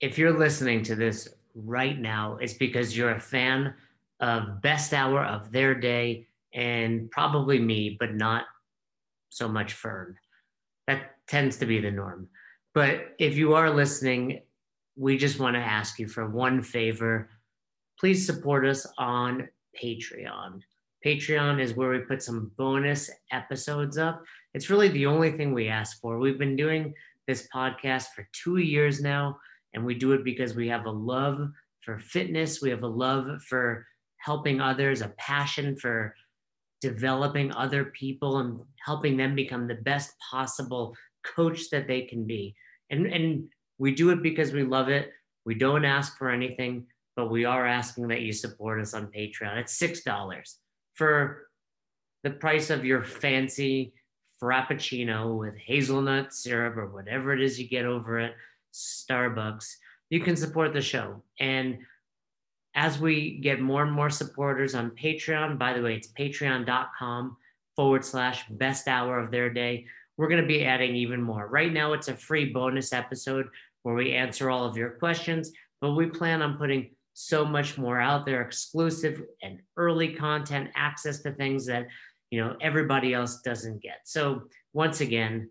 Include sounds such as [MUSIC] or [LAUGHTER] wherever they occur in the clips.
if you're listening to this right now, it's because you're a fan of Best Hour of Their Day and probably me, but not so much Fern. That tends to be the norm. But if you are listening, we just want to ask you for one favor. Please support us on Patreon. Patreon is where we put some bonus episodes up. It's really the only thing we ask for. We've been doing this podcast for two years now, and we do it because we have a love for fitness, we have a love for helping others, a passion for developing other people and helping them become the best possible coach that they can be. And, and we do it because we love it. We don't ask for anything, but we are asking that you support us on Patreon. It's $6 for the price of your fancy frappuccino with hazelnut syrup or whatever it is you get over at Starbucks. You can support the show. And as we get more and more supporters on Patreon, by the way, it's patreon.com forward slash best hour of their day. We're going to be adding even more. Right now, it's a free bonus episode where we answer all of your questions, but we plan on putting so much more out there exclusive and early content access to things that you know everybody else doesn't get so once again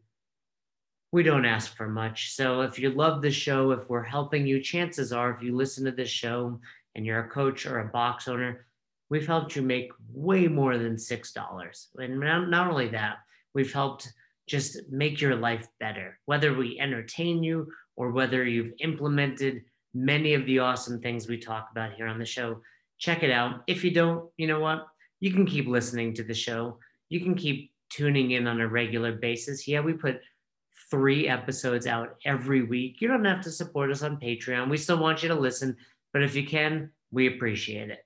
we don't ask for much so if you love the show if we're helping you chances are if you listen to this show and you're a coach or a box owner, we've helped you make way more than $6. And not only that, we've helped just make your life better, whether we entertain you or whether you've implemented many of the awesome things we talk about here on the show. Check it out. If you don't, you know what? You can keep listening to the show. You can keep tuning in on a regular basis. Yeah, we put three episodes out every week. You don't have to support us on Patreon. We still want you to listen but if you can, we appreciate it.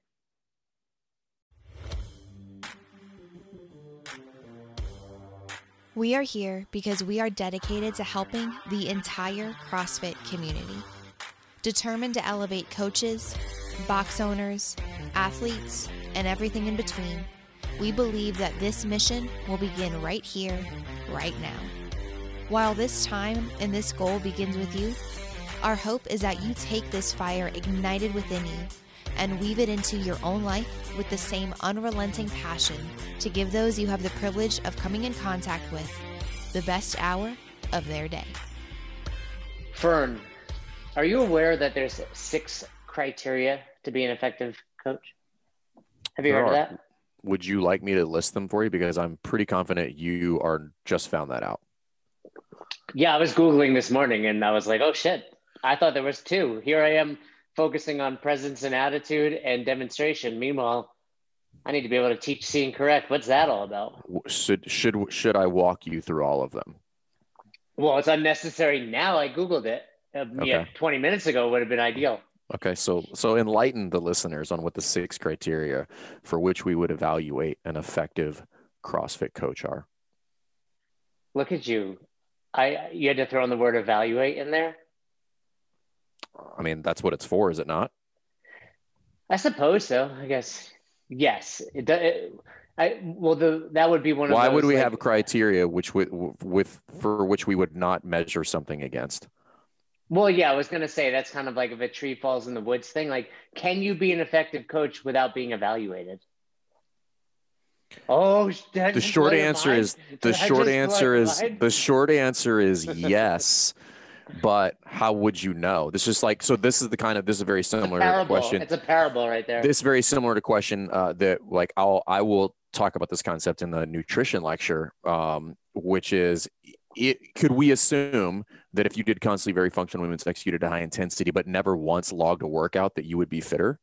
We are here because we are dedicated to helping the entire CrossFit community. Determined to elevate coaches, box owners, athletes, and everything in between, we believe that this mission will begin right here, right now. While this time and this goal begins with you, our hope is that you take this fire ignited within you and weave it into your own life with the same unrelenting passion to give those you have the privilege of coming in contact with the best hour of their day. Fern, are you aware that there's six criteria to be an effective coach? Have you there heard are. of that? Would you like me to list them for you? Because I'm pretty confident you are just found that out. Yeah, I was Googling this morning and I was like, oh shit, I thought there was two. Here I am focusing on presence and attitude and demonstration. Meanwhile, I need to be able to teach seeing correct. What's that all about? Should should should I walk you through all of them? Well, it's unnecessary now. I googled it. Uh, okay. Yeah, 20 minutes ago would have been ideal. Okay, so so enlighten the listeners on what the six criteria for which we would evaluate an effective CrossFit coach are. Look at you. I you had to throw in the word evaluate in there. I mean, that's what it's for, is it not? I suppose so. I guess yes. It, it I well, the that would be one. Of the Why those, would we like, have criteria which would with for which we would not measure something against? Well, yeah, I was gonna say that's kind of like if a tree falls in the woods thing. Like, can you be an effective coach without being evaluated? Oh, the short answer is the short answer is the short answer is yes but how would you know? This is like so. This is the kind of this is a very similar it's question. It's a parable right there. This is very similar to question uh, that like I'll I will talk about this concept in the nutrition lecture, um, which is it, could we assume that if you did constantly very functional movements executed at high intensity, but never once logged a workout, that you would be fitter?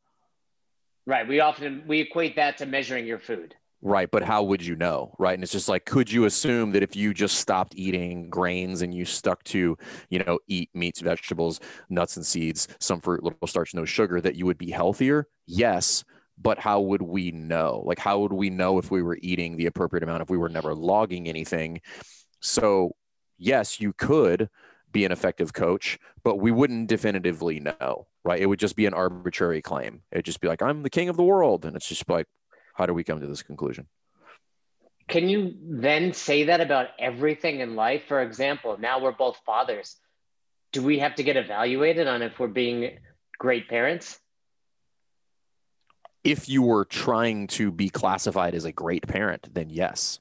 Right. We often we equate that to measuring your food. Right. But how would you know? Right. And it's just like, could you assume that if you just stopped eating grains and you stuck to, you know, eat meats, vegetables, nuts and seeds, some fruit, little starch, no sugar, that you would be healthier? Yes. But how would we know? Like, how would we know if we were eating the appropriate amount if we were never logging anything? So, yes, you could be an effective coach, but we wouldn't definitively know, right? It would just be an arbitrary claim. It'd just be like, I'm the king of the world. And it's just like, how do we come to this conclusion? Can you then say that about everything in life? For example, now we're both fathers. do we have to get evaluated on if we're being great parents? If you were trying to be classified as a great parent, then yes.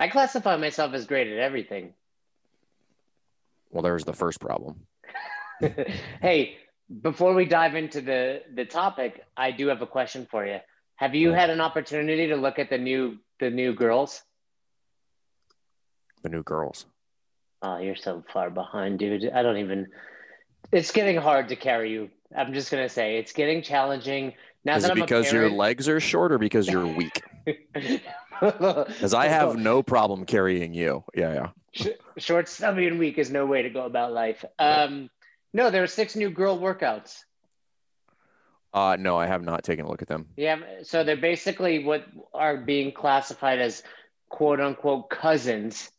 I classify myself as great at everything. Well, there's the first problem. [LAUGHS] hey, before we dive into the the topic, I do have a question for you. Have you had an opportunity to look at the new the new girls? The new girls. Oh, you're so far behind, dude. I don't even. It's getting hard to carry you. I'm just gonna say it's getting challenging. Now Is that it I'm because a your legs are short or because you're weak? [LAUGHS] Because I have no problem carrying you. Yeah, yeah. Short, stubby, and weak is no way to go about life. Um, no, there are six new girl workouts. Uh, no, I have not taken a look at them. Yeah, so they're basically what are being classified as quote unquote cousins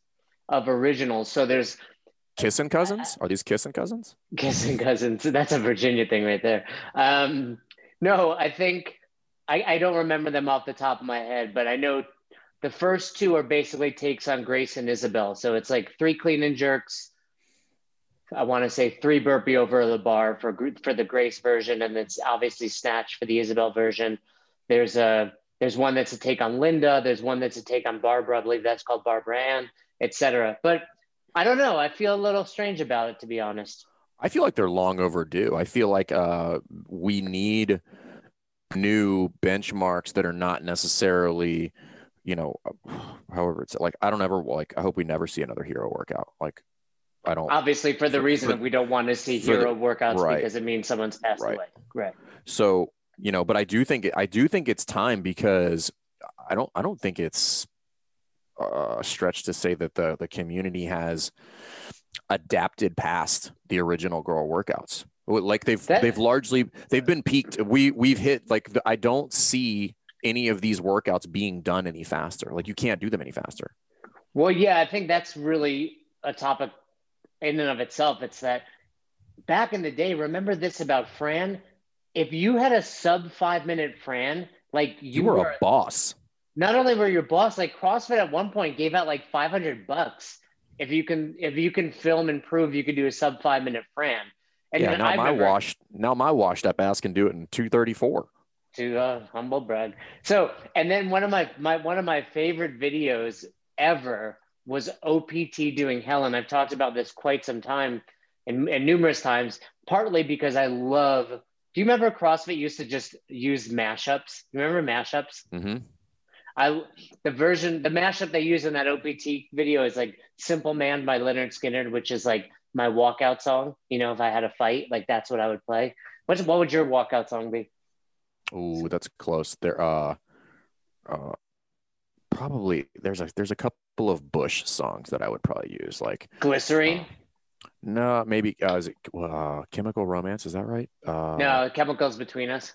of originals. So there's Kissing cousins? Are these kissing cousins? kissing cousins. [LAUGHS] That's a Virginia thing right there. Um, no, I think I, I don't remember them off the top of my head, but I know the first two are basically takes on Grace and Isabel. So it's like three clean and jerks. I want to say three burpee over the bar for for the Grace version, and it's obviously snatch for the Isabel version. There's a there's one that's a take on Linda. There's one that's a take on Barbara. I believe that's called Barbara Ann, etc. But I don't know. I feel a little strange about it, to be honest. I feel like they're long overdue. I feel like uh, we need new benchmarks that are not necessarily, you know, [SIGHS] however it's like. I don't ever like. I hope we never see another hero workout. Like, I don't. Obviously, for the reason for- that we don't want to see for the- hero workouts right. because it means someone's passed Right. away. Right. So you know, but I do think I do think it's time because I don't I don't think it's a stretch to say that the the community has adapted past the original girl workouts. Like they've That- they've largely they've been peaked. We we've hit like the, I don't see any of these workouts being done any faster. Like you can't do them any faster. Well, yeah, I think that's really a topic in and of itself. It's that back in the day, remember this about Fran? If you had a sub five minute Fran, like you, You, were, a boss. not only were your boss, like CrossFit at one point gave out like 500 bucks if you can if you can film and prove you could do a sub five minute Fran. And yeah, now I've my never- washed now my washed up ass can do it in 234. to uh, humble brag. So, and then one of my my one of my favorite videos ever was OPT doing Helen. I've talked about this quite some time and, and numerous times, partly because I love. Do you remember CrossFit used to just use mashups? You remember mashups? hmm I the version the mashup they use in that OPT video is like "Simple Man" by Lynyrd Skynyrd, which is like my walkout song. You know, if I had a fight, like that's what I would play. What's what would your walkout song be? Ooh, that's close. There, uh, uh, probably there's a there's a couple of Bush songs that I would probably use. Like, Glycerine. no, maybe uh, is it uh, Chemical Romance? Is that right? Uh, No, chemicals between us.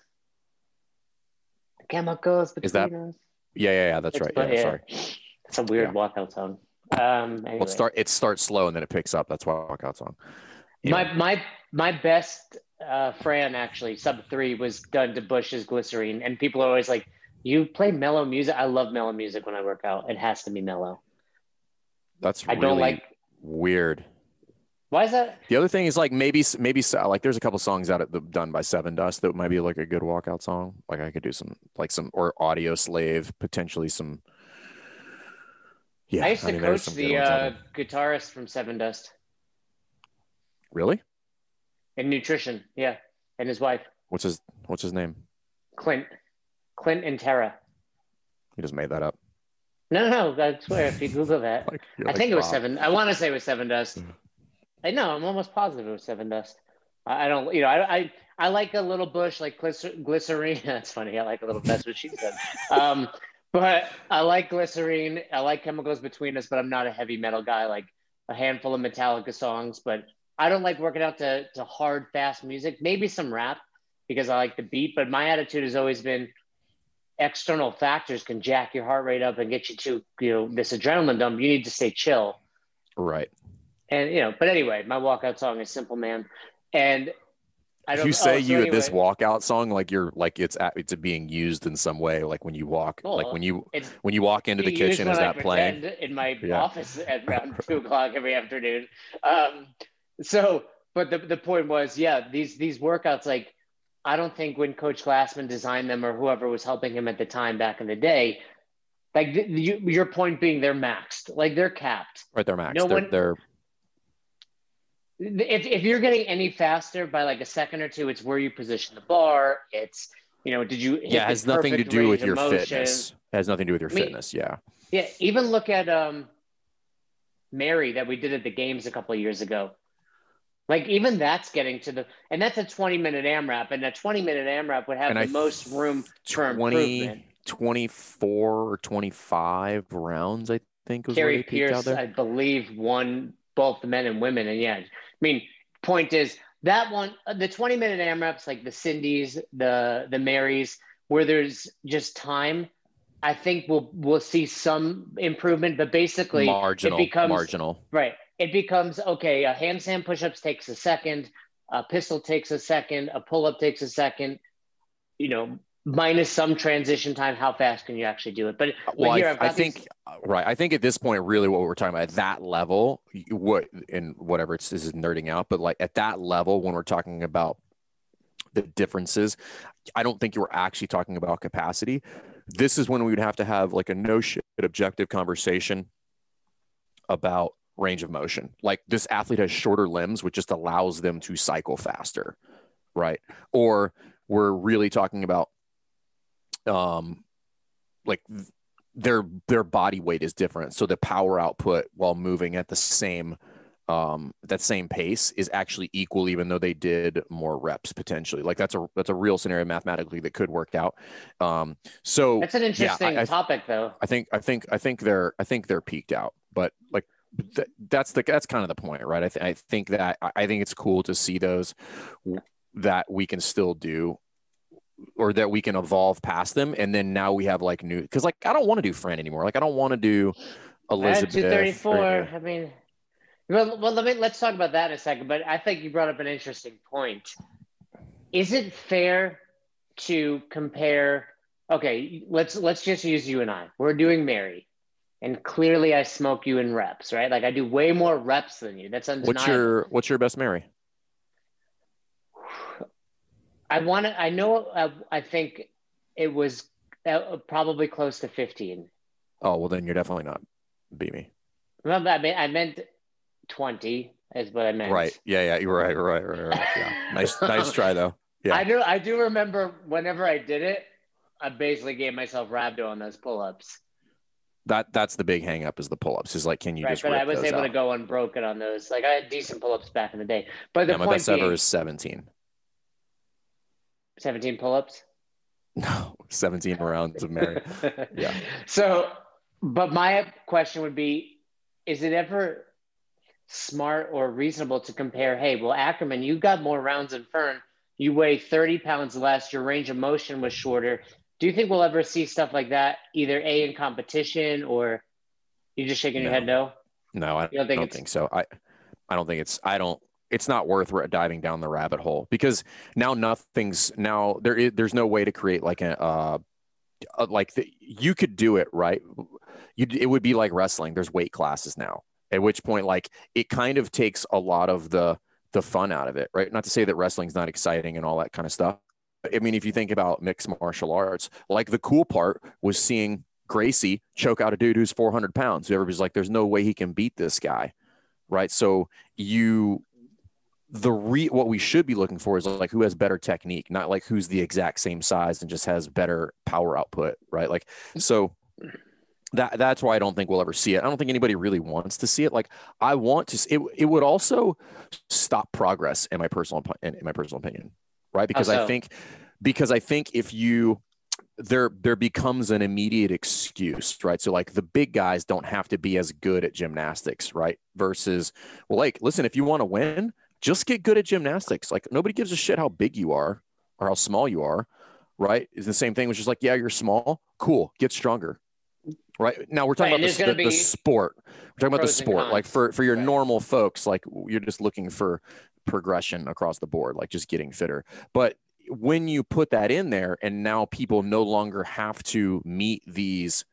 Chemicals between Is that- us. Yeah, yeah, yeah. That's It's right. fu- Yeah, sorry. It's a weird Yeah. walkout song. Um, anyway. Well, it start it starts slow and then it picks up. That's why walkout song. Anyway. My my my best uh, Fran actually sub three was done to Bush's Glycerine, and people are always like, "You play mellow music." I love mellow music when I work out. It has to be mellow. That's I really don't like. weird. Why is that? The other thing is like maybe maybe like there's a couple songs out at the done by Sevendust that might be like a good walkout song. Like I could do some like some or Audioslave potentially some. Yeah, I used to mean, there's coach the uh, guitarist from Sevendust Really? in nutrition. Yeah, and his wife What's his What's his name? Clint, Clint and Tara. He just made that up. No, no, no. I swear, if you Google that, [LAUGHS] Like, I like, think it was "Bob." seven. I want to say it was Sevendust. Mhm. I know. I'm almost positive it was Sevendust. I I don't. You know. I I, I like a little bush like glycer- glycerine. [LAUGHS] That's funny. I like a little. That's what she said. Um, but I like glycerine. I like chemicals between us. But I'm not a heavy metal guy. Like a handful of Metallica songs. But I don't like working out to to hard fast music. Maybe some rap because I like the beat. But my attitude has always been external factors can jack your heart rate up and get you to you know this adrenaline dump. You need to stay chill. Right. And you know, but anyway, my walkout song is "Simple Man," and I don't. you say oh, so you this anyway, walkout song like you're like it's at, it's being used in some way like when you walk like when you it's when you walk into the kitchen is I that playing in my [LAUGHS] Yeah. office at [LAUGHS] around two o'clock every afternoon. Um, so, but the, the point was, yeah, these these workouts, like I don't think when Coach Glassman designed them or whoever was helping him at the time back in the day, like you, your point being they're maxed, like they're capped. Right, they're maxed. No they're, one, they're if, if you're getting any faster by like a second or two, it's where you position the bar. It's you know, did you? yeah, it has nothing to do with your motion. fitness. It has nothing to do with your I mean, fitness. Yeah. Yeah. Even look at um, Mary that we did at the games a couple of years ago. Like even that's getting to the, and that's a 20 minute AMRAP, and a 20 minute AMRAP would have and the I most room 20, for improvement. 24 or 25 rounds, I think was Kari Pearce, I believe, won both the men and women. And yeah, I mean, point is that one, uh, the 20 minute AMRAPs, like the Cindy's, the the Marys, where there's just time. I think we'll we'll see some improvement, but basically marginal, it becomes marginal. Right. It becomes okay. A handstand pushups takes a second, a pistol takes a second, a pull up takes a second. You know, minus some transition time how fast can you actually do it but, well, but here, I, I think these... Uh, right i think at this point really what we're talking about at that level what and whatever it's this is nerding out but like at that level when we're talking about the differences i don't think you were actually talking about capacity this is when we would have to have like a no shit objective conversation about range of motion like this athlete has shorter limbs which just allows them to cycle faster right or we're really talking about um, like their their body weight is different, so the power output while moving at the same um, that same pace is actually equal, even though they did more reps potentially. Like that's a that's a real scenario mathematically that could work out. Um, so that's an interesting yeah, I, topic, though. I think I think I think they're I think they're peaked out, but like th- that's the that's kind of the point, right? I, th- I think that I think it's cool to see those that we can still do or that we can evolve past them. And then now we have like new, because like I don't want to do Fran anymore. Like I don't want to do Elizabeth. Two thirty four. I mean, well, well, let me let's talk about that in a second. But I think you brought up an interesting point. Is it fair to compare? Okay, let's let's just use you and I. We're doing Mary, and clearly I smoke you in reps, right? Like I do way more reps than you. That's undeniable. What's your What's your best Mary? I want to. I know. Uh, I think it was uh, probably close to fifteen. Oh well, then you're definitely not beat me. Well, I mean, I meant twenty is what I meant. Right. Yeah. Yeah. You're right. Right. Right. Right. Yeah. [LAUGHS] nice. nice try though. Yeah. I do. I do remember whenever I did it, I basically gave myself rhabdo on those pull-ups. That that's the big hang up is the pull-ups. Is like, can you right, just? But I was able out? to go unbroken on those. Like I had decent pull-ups back in the day. But the yeah, my best being, ever is seventeen. 17 pull-ups? [LAUGHS] No, 17 rounds of Mary. [LAUGHS] Yeah. So, but my question would be, is it ever smart or reasonable to compare, hey, well, Ackerman, you got more rounds than Fern. You weigh 30 pounds less. Your range of motion was shorter. Do you think we'll ever see stuff like that, either A, in competition or you just shaking no. your head no? No, I don't think, don't think so. I, I don't think it's, I don't, it's not worth diving down the rabbit hole because now nothing's now there is there's no way to create like a, uh, like the, you could do it right you it would be like wrestling there's weight classes now at which point like it kind of takes a lot of the the fun out of it right not to say that wrestling's not exciting and all that kind of stuff i mean if you think about mixed martial arts like the cool part was seeing gracie choke out a dude who's 400 pounds everybody's like there's no way he can beat this guy right so you the re what we should be looking for is like who has better technique, not like who's the exact same size and just has better power output, right? Like so that that's why I don't think we'll ever see it. I don't think anybody really wants to see it. Like I want to. It it would also stop progress in my personal in, in my personal opinion, right? Because so? I think because I think if you there there becomes an immediate excuse, right? So like the big guys don't have to be as good at gymnastics, right? Versus well, like listen, if you want to win, just get good at gymnastics. Like nobody gives a shit how big you are or how small you are, right? Is the same thing, which is like, yeah, you're small. Cool. Get stronger. Right now, we're talking right, about the, the, the, sport. We're talking about the sport. Like for for your right. normal folks, like you're just looking for progression across the board, like just getting fitter. But when you put that in there, and now people no longer have to meet these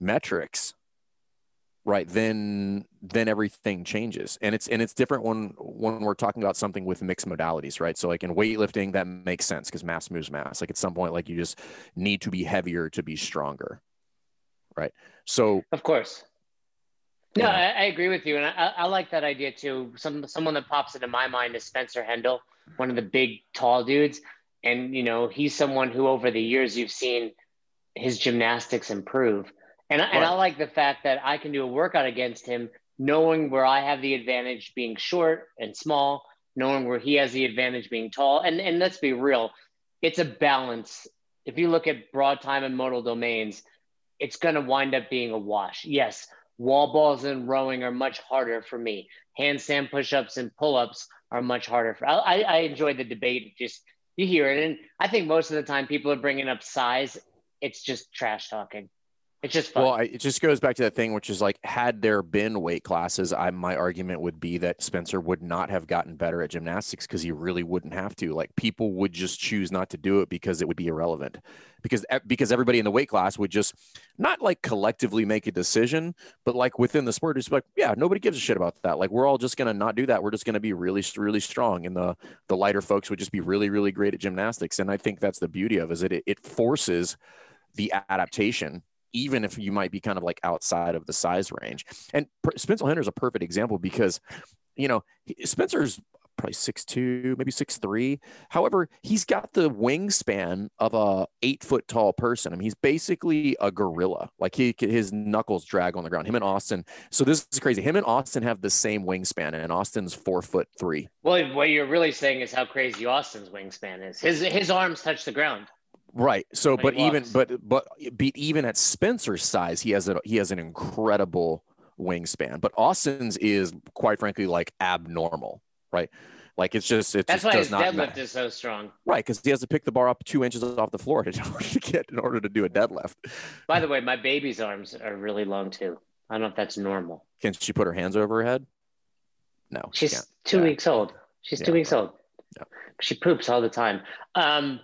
metrics, right then then everything changes. And it's and it's different when when we're talking about something with mixed modalities right? So like in weightlifting that makes sense because mass moves mass. Like at some point like you just need to be heavier to be stronger right? So of course no I, I, agree with you and I, I like that idea too some someone that pops into my mind is spencer hendel one of the big tall dudes and you know he's someone who over the years you've seen his gymnastics improve and, right. and I like the fact that I can do a workout against him, knowing where I have the advantage being short and small, knowing where he has the advantage being tall. And, and let's be real, it's a balance. If you look at broad time and modal domains, it's going to wind up being a wash. Yes, wall balls and rowing are much harder for me. Handstand push-ups and pull-ups are much harder for. I, I enjoy the debate. Just you hear it, and I think most of the time people are bringing up size. It's just trash talking. It's just fun. Well, I, it just goes back to that thing, which is like, had there been weight classes, I my argument would be that Spencer would not have gotten better at gymnastics because he really wouldn't have to. Like, people would just choose not to do it because it would be irrelevant, because because everybody in the weight class would just not like collectively make a decision, but like within the sport, just like, yeah, nobody gives a shit about that. Like, we're all just gonna not do that. We're just gonna be really really strong, and the the lighter folks would just be really really great at gymnastics. And I think that's the beauty of it, is that it, it forces the adaptation even if you might be kind of like outside of the size range. And Spencer Hendel is a perfect example because, you know, Spencer's probably six two, maybe six three. However, he's got the wingspan of a eight foot tall person. I mean, he's basically a gorilla. Like he, his knuckles drag on the ground. Him and Austin. So this is crazy. Him and Austin have the same wingspan, and Austin's four foot three. Well, what you're really saying is how crazy Austin's wingspan is. His his arms touch the ground. Right. So, but even but but beat even at Spencer's size, he has a he has an incredible wingspan. But Austin's is quite frankly like abnormal, right? Like it's just it that's just why his deadlift matter. is so strong. Right, because he has to pick the bar up two inches off the floor [LAUGHS] in order to get in order to do a deadlift. By the way, my baby's arms are really long too. I don't know if that's normal. Can she put her hands over her head? No, she's two yeah. weeks old. She's yeah, two weeks old. Yeah. She poops all the time. Um,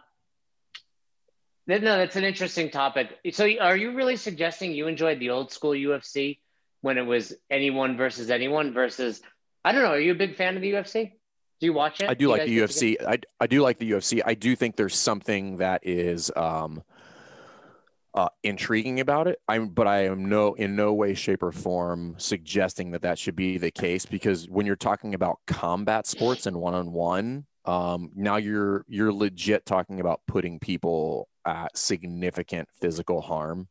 no, that's an interesting topic. So, are you really suggesting you enjoyed the old school UFC when it was anyone versus anyone versus? I don't know. Are you a big fan of the UFC? Do you watch it? I do, do like the UFC. I, I do like the UFC. I do think there's something that is um, uh, intriguing about it. I'm, but I am no in no way, shape, or form suggesting that that should be the case because when you're talking about combat sports and one on one, um, now you're you're legit talking about putting people at significant physical harm,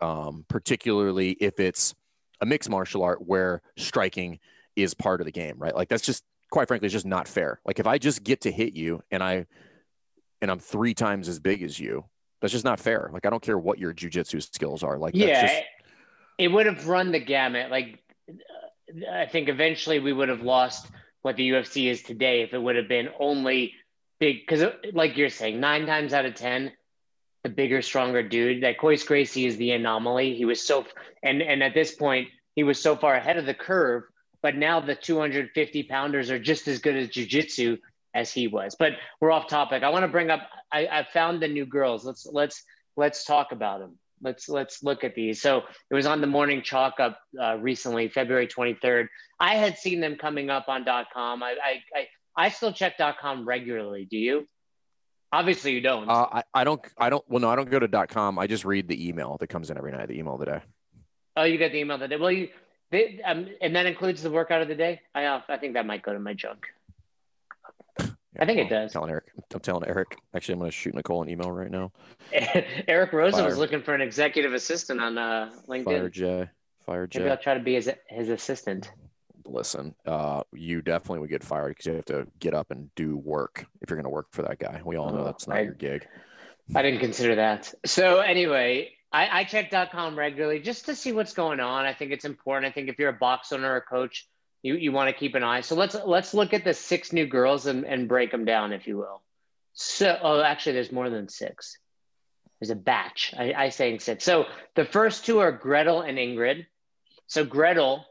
um, particularly if it's a mixed martial art where striking is part of the game, right? Like that's just quite frankly, it's just not fair. Like if I just get to hit you and I and I'm three times as big as you, that's just not fair. Like I don't care what your jujitsu skills are. Like yeah, just... it would have run the gamut. Like I think eventually we would have lost what the UFC is today if it would have been only big because like you're saying, nine times out of ten, the bigger, stronger dude. That Royce Gracie is the anomaly. He was so, and and at this point, he was so far ahead of the curve. But now the 250 pounders are just as good at jujitsu as he was. But we're off topic. I want to bring up. I, I found the new girls. Let's let's let's talk about them. Let's let's look at these. So it was on the morning chalk up uh, recently, February 23rd. I had seen them coming up on dot .com. I I I, I still check dot .com regularly. Do you? Obviously, you don't. Uh, I, I don't. I don't. Well, no, I don't go to .com. I just read the email that comes in every night. The email of the day. Oh, you get the email of the day. Well, you, they, um, and that includes the workout of the day. I, uh, I think that might go to my junk. Yeah, I think it does. I'm telling Eric. I'm telling Eric. Actually, I'm going to shoot Nicole an email right now. [LAUGHS] Eric Rosen Fire. was looking for an executive assistant on uh, LinkedIn. Fire J. Fire J. Maybe I'll try to be his his assistant listen, uh, you definitely would get fired because you have to get up and do work if you're going to work for that guy. We all know oh, that's not I, your gig. I didn't consider that. So anyway, I, I check .com regularly just to see what's going on. I think it's important. I think if you're a box owner or a coach, you, you want to keep an eye. So let's let's look at the six new girls and, and break them down, if you will. So oh, actually, there's more than six. There's a batch. I, I say six. So the first two are Gretel and Ingrid. So Gretel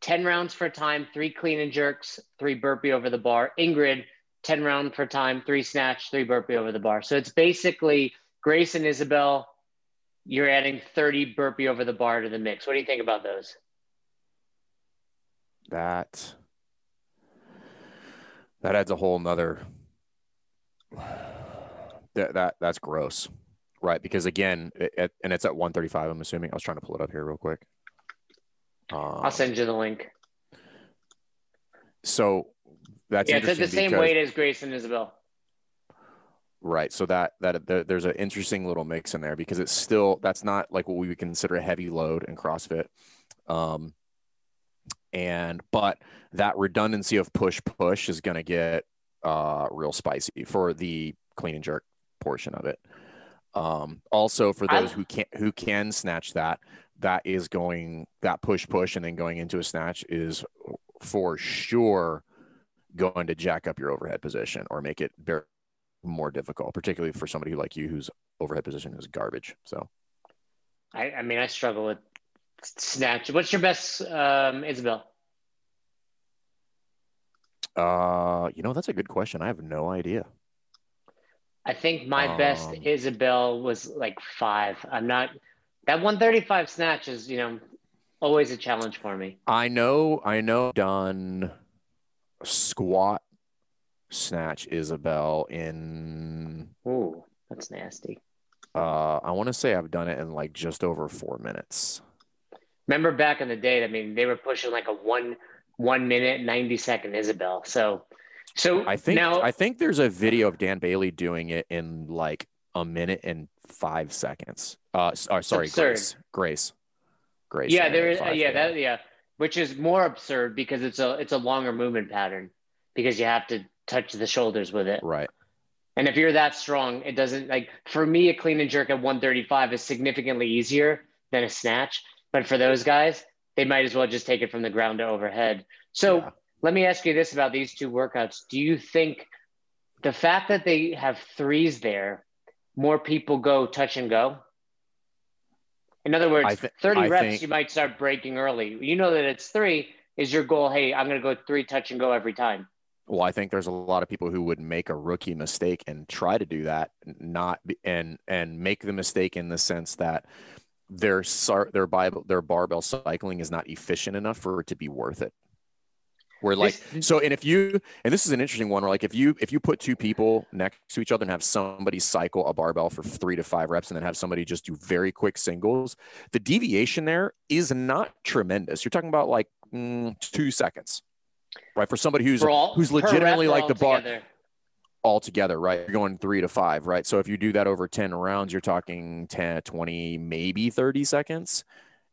10 rounds for time, three clean and jerks, three burpee over the bar. Ingrid, 10 round for time, three snatch, three burpee over the bar. So it's basically Grace and Isabel you're adding 30 burpee over the bar to the mix. What do you think about those? That that adds a whole nother that, that that's gross right because again it, and it's at 135 i'm assuming i was trying to pull it up here real quick um, i'll send you the link. So that's yeah it's the same weight as grace and isabel. Right so that that there's an interesting little mix in there because it's still that's not like what we would consider a heavy load in crossfit. Um and but that redundancy of push push is going to get uh real spicy for the clean and jerk portion of it. Um also for those I, who can't who can snatch that that is going that push push and then going into a snatch is for sure going to jack up your overhead position or make it very more difficult particularly for somebody like you whose overhead position is garbage so i i mean i struggle with snatch. What's your best, um, Isabel? Uh, you know, that's a good question. I have no idea. I think my um, best Isabel was like five. I'm not that 135 snatch is, you know, always a challenge for me. I know, I know done squat snatch Isabel in Ooh, that's nasty. Uh I want to say I've done it in like just over four minutes. Remember back in the day, I mean, they were pushing like a one one minute, 90 second Isabel. So so I think now I think there's a video of Dan Bailey doing it in like a minute and five seconds. Uh, uh sorry, Grace. Grace. Grace. Yeah, there is. Uh, yeah, that yeah, which is more absurd because it's a it's a longer movement pattern because you have to touch the shoulders with it. Right. And if you're that strong, it doesn't like for me a clean and jerk at 135 is significantly easier than a snatch but for those guys, they might as well just take it from the ground to overhead. So yeah. let me ask you this about these two workouts. Do you think the fact that they have threes there, more people go touch and go? In other words, th- 30 I reps, think... you might start breaking early. You know that it's three. Is your goal, hey, I'm going to go three touch and go every time? Well, I think there's a lot of people who would make a rookie mistake and try to do that, not and and make the mistake in the sense that their their bible their barbell cycling is not efficient enough for it to be worth it where like so and if you and this is an interesting one where like if you if you put two people next to each other and have somebody cycle a barbell for three to five reps and then have somebody just do very quick singles the deviation there is not tremendous you're talking about like mm, two seconds right for somebody who's all, who's legitimately like the bar together altogether, right? You're going three to five, right? So if you do that over 10 rounds, you're talking 10, 20, maybe 30 seconds.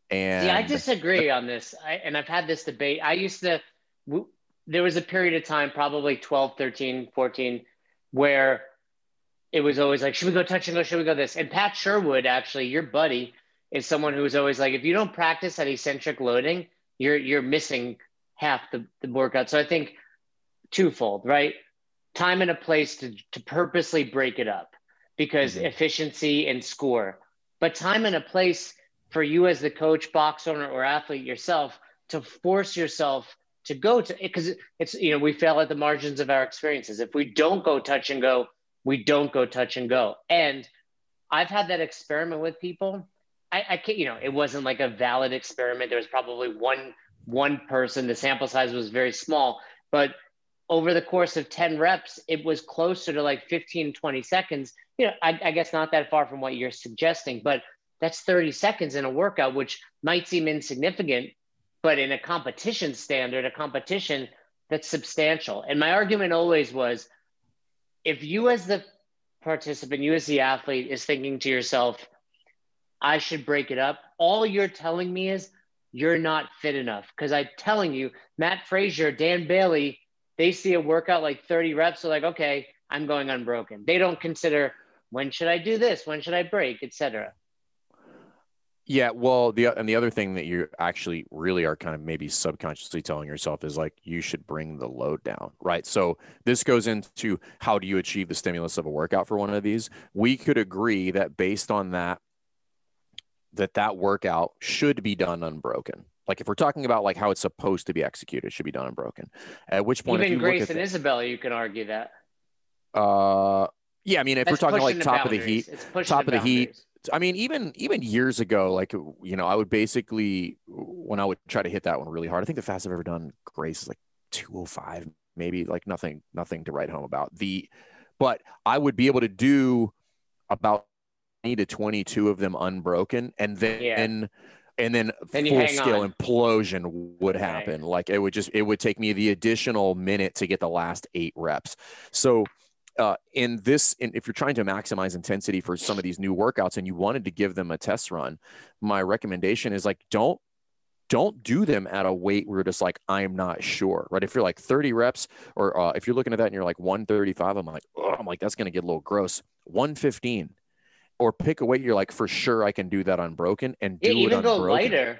And yeah, I disagree on this. I, and I've had this debate. I used to, w- there was a period of time, probably 12, 13, 14, where it was always like, should we go touch and go? Should we go this? And Pat Sherwood, actually, your buddy, is someone who was always like, if you don't practice at eccentric loading, you're you're missing half the, the workout. So I think twofold, right? time and a place to, to purposely break it up because mm-hmm. efficiency and score, but time and a place for you as the coach, box owner, or athlete yourself to force yourself to go to because it's you know we fail at the margins of our experiences. If we don't go touch and go, we don't go touch and go. And I've had that experiment with people. I, I can't, you know, it wasn't like a valid experiment. There was probably one one person. The sample size was very small, but over the course of 10 reps, it was closer to like 15, 20 seconds. You know, I, I, guess not that far from what you're suggesting, but that's 30 seconds in a workout, which might seem insignificant, but in a competition standard, a competition that's substantial. And my argument always was if you, as the participant, you as the athlete, is thinking to yourself, I should break it up, all you're telling me is you're not fit enough. Because I'm telling you, Matt Fraser, Dan Bailey, they see a workout like 30 reps, they're like, okay, I'm going unbroken. They don't consider when should I do this, when should I break, etc. Yeah, well, the and the other thing that you actually really are kind of maybe subconsciously telling yourself is like you should bring the load down, right? So this goes into how do you achieve the stimulus of a workout for one of these? We could agree that based on that that that workout should be done unbroken, like if we're talking about like how it's supposed to be executed, it should be done unbroken. At which point, even Grace and the, Isabella, you can argue that. Uh, yeah, I mean, if That's we're talking like top of the heat, top of the heat, I mean, even even years ago, like you know, I would basically when I would try to hit that one really hard. I think the fastest I've ever done Grace is like 205, maybe like nothing, nothing to write home about. The but I would be able to do about 20 to 22 of them unbroken, and then. Yeah. And then, you full scale on. implosion would Right. happen. Like it would just, it would take me the additional minute to get the last eight reps. So uh, in this, in, if you're trying to maximize intensity for some of these new workouts and you wanted to give them a test run, my recommendation is like don't don't do them at a weight where you're just like I'm not sure, right? If you're like 30 reps, or uh, if you're looking at that and you're like 135, I'm like, oh, I'm like that's gonna get a little gross. 115, or pick a weight you're like for sure I can do that unbroken and do Yeah, it even go unbroken. lighter.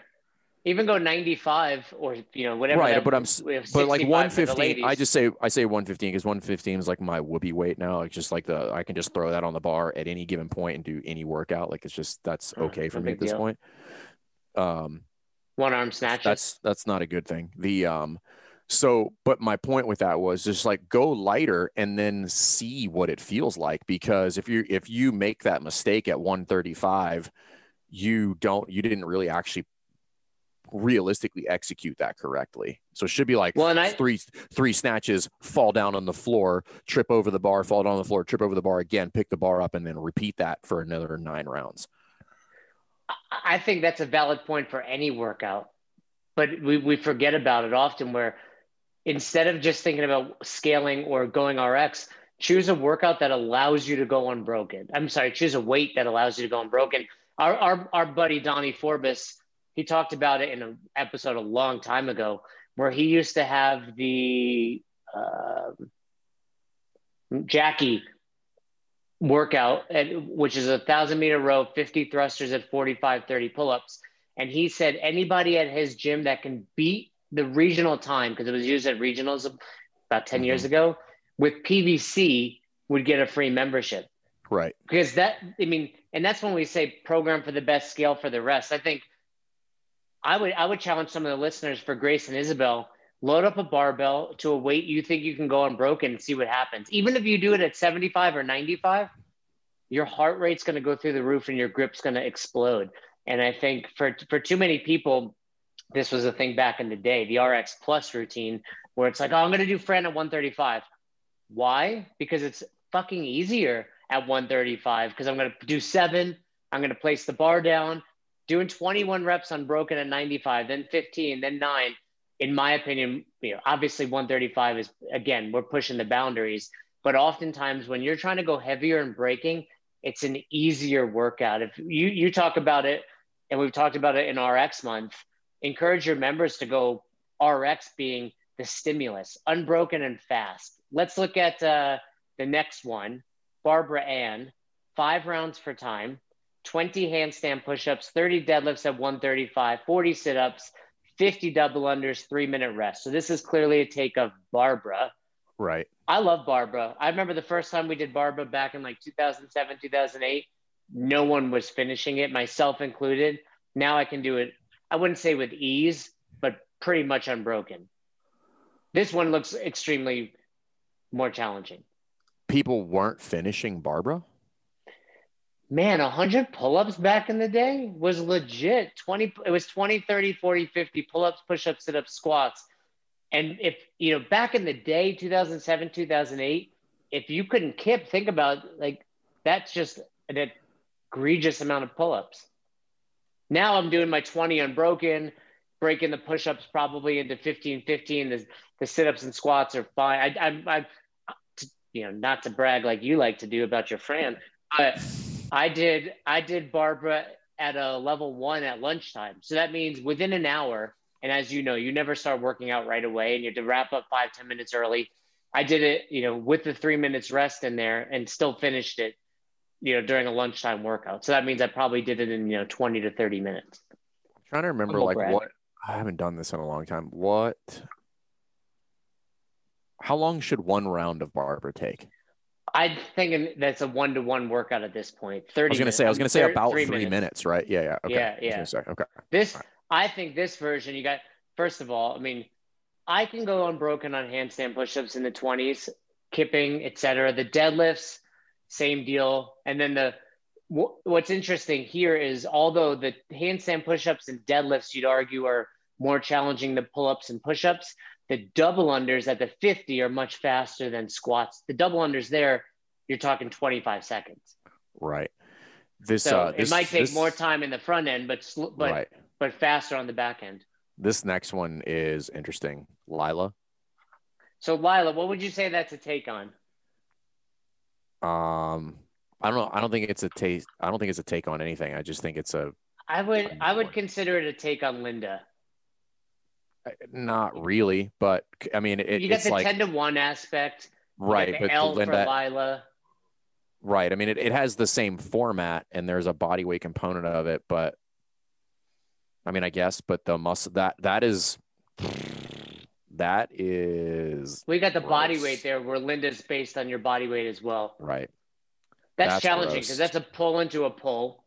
Even go 95 or you know whatever. Right, that- but I'm s- we have but like 65 for the 115 i just say i say 115 because 115 is like my whoopee weight now. It's just like the i can just throw that on the bar at any given point and do any workout. Like it's just that's Oh, okay for no me at this deal. point. Um one arm snatch that's that's not a good thing. The um so but my point with that was just like go lighter and then see what it feels like because if you if you make that mistake at 135 you don't you didn't really actually realistically execute that correctly so it should be like Well, and I- three three snatches fall down on the floor trip over the bar fall down on the floor trip over the bar again pick the bar up and then repeat that for another nine rounds I think that's a valid point for any workout, but we, we forget about it often where instead of just thinking about scaling or going RX, choose a workout that allows you to go unbroken. I'm sorry, choose a weight that allows you to go unbroken. Our, our, our buddy Donnie Forbes, he talked about it in an episode a long time ago where he used to have the uh, Jackie workout, and, which is a thousand meter row, 50 thrusters at 45, 30 pull ups. And he said anybody at his gym that can beat the regional time, because it was used at regionals about 10 years ago, with PVC would get a free membership. right Because that, I mean, and that's when we say program for the best, scale for the rest. I think I would I would challenge some of the listeners for Grace and Isabel, load up a barbell to a weight you think you can go unbroken and see what happens. Even if you do it at 75 or 95, your heart rate's going to go through the roof and your grip's going to explode. And I think for for too many people, this was a thing back in the day, the RX plus routine, where it's like, oh, I'm going to do Fran at 135. Why? Because it's fucking easier at 135 because I'm going to do seven. I'm going to place the bar down, doing 21 reps unbroken at 95, then 15, then nine. In my opinion, you know, obviously 135 is again, we're pushing the boundaries. But oftentimes when you're trying to go heavier and breaking, it's an easier workout. If you you talk about it, and we've talked about it in RX month, encourage your members to go RX being the stimulus, unbroken and fast. Let's look at uh, the next one, Barbara Ann, five rounds for time, 20 handstand push-ups, 30 deadlifts at 135, 40 sit-ups, 50 double unders, three minute rest. So this is clearly a take of Barbara. right I love Barbara. I remember the first time we did Barbara back in like 2007, 2008. No one was finishing it, myself included. Now I can do it, I wouldn't say with ease, but pretty much unbroken. This one looks extremely more challenging. people weren't finishing barbara Man, 100 pull-ups back in the day was legit. 20 it was 20, 30, 40, 50 pull-ups, push-ups, sit-ups, squats. And if, you know, back in the day, 2007, 2008, if you couldn't kip, think about like that's just an egregious amount of pull-ups. Now I'm doing my 20 unbroken, breaking the push-ups probably into 15, 15. The, the sit-ups and squats are fine. I, I, I, you know, not to brag like you like to do about your friend but I did I did Barbara at a level one at lunchtime. So that means within an hour, and as you know, you never start working out right away and you have to wrap up five, ten minutes early. I did it, you know, with the three minutes rest in there and still finished it, you know, during a lunchtime workout. So that means I probably did it in, you know, 20 to 30 minutes. I'm trying to remember like what I haven't done this in a long time. What how long should one round of Barbara take? I think that's a one to one workout at this point. 30 I was gonna say I was gonna say about three, minutes. right? Yeah, yeah. Okay. Yeah, yeah. say, okay. This, right. I think this version, you got, first of all, I mean, I can go unbroken on handstand push-ups in the 20s, kipping, etc. The deadlifts, same deal. And then the what's interesting here is although the handstand push-ups and deadlifts you'd argue are more challenging than pull-ups and push-ups. The double unders at the 50 are much faster than squats. The double unders there you're talking 25 seconds. Right. This so uh this, it might take this- more time in the front end but sl- but right. but faster on the back end. This next one is interesting. Lyla? So Lyla what would you say that's a take on? Um i don't know. I don't think it's a taste i don't think it's a take on anything. I just think it's a i would i would consider it a take on linda not really but i mean it, you got the like 10 to 1 aspect right but l for linda Lyla. Right i mean it, it has the same format and there's a body weight component of it but i mean i guess but the muscle that that is that is we got the body weight there where linda's based on your body weight as well. Right. That's, That's challenging because that's a pull into a pull.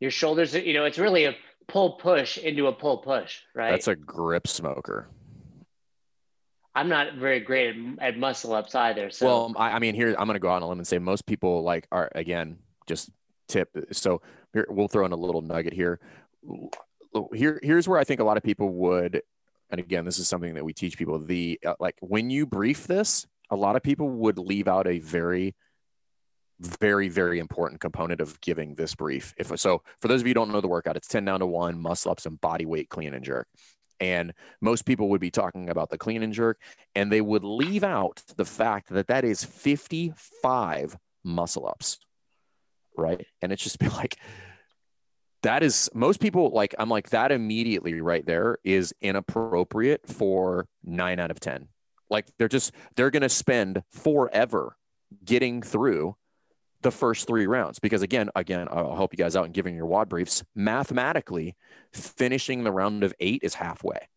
Your shoulders, you know, it's really a pull push into a pull push, right? that's a grip smoker I'm not very great at, at muscle ups either. So well I, I mean here i'm going to go out on a limb and say most people like are again just tip so here we'll throw in a little nugget here here here's where i think a lot of people would and again this is something that we teach people the uh, like when you brief this a lot of people would leave out a very very very important component of giving this brief. If so for those of you who don't know the workout it's 10 down to 1 muscle ups and body weight clean and jerk. And most people would be talking about the clean and jerk and they would leave out the fact that that is 55 muscle ups right? And it's just [LAUGHS] be like that is most people like i'm like that immediately right there is inappropriate for 9 out of 10 like they're just they're going to spend forever getting through the first three rounds because again again i'll help you guys out in giving your WOD briefs mathematically finishing the round of eight is halfway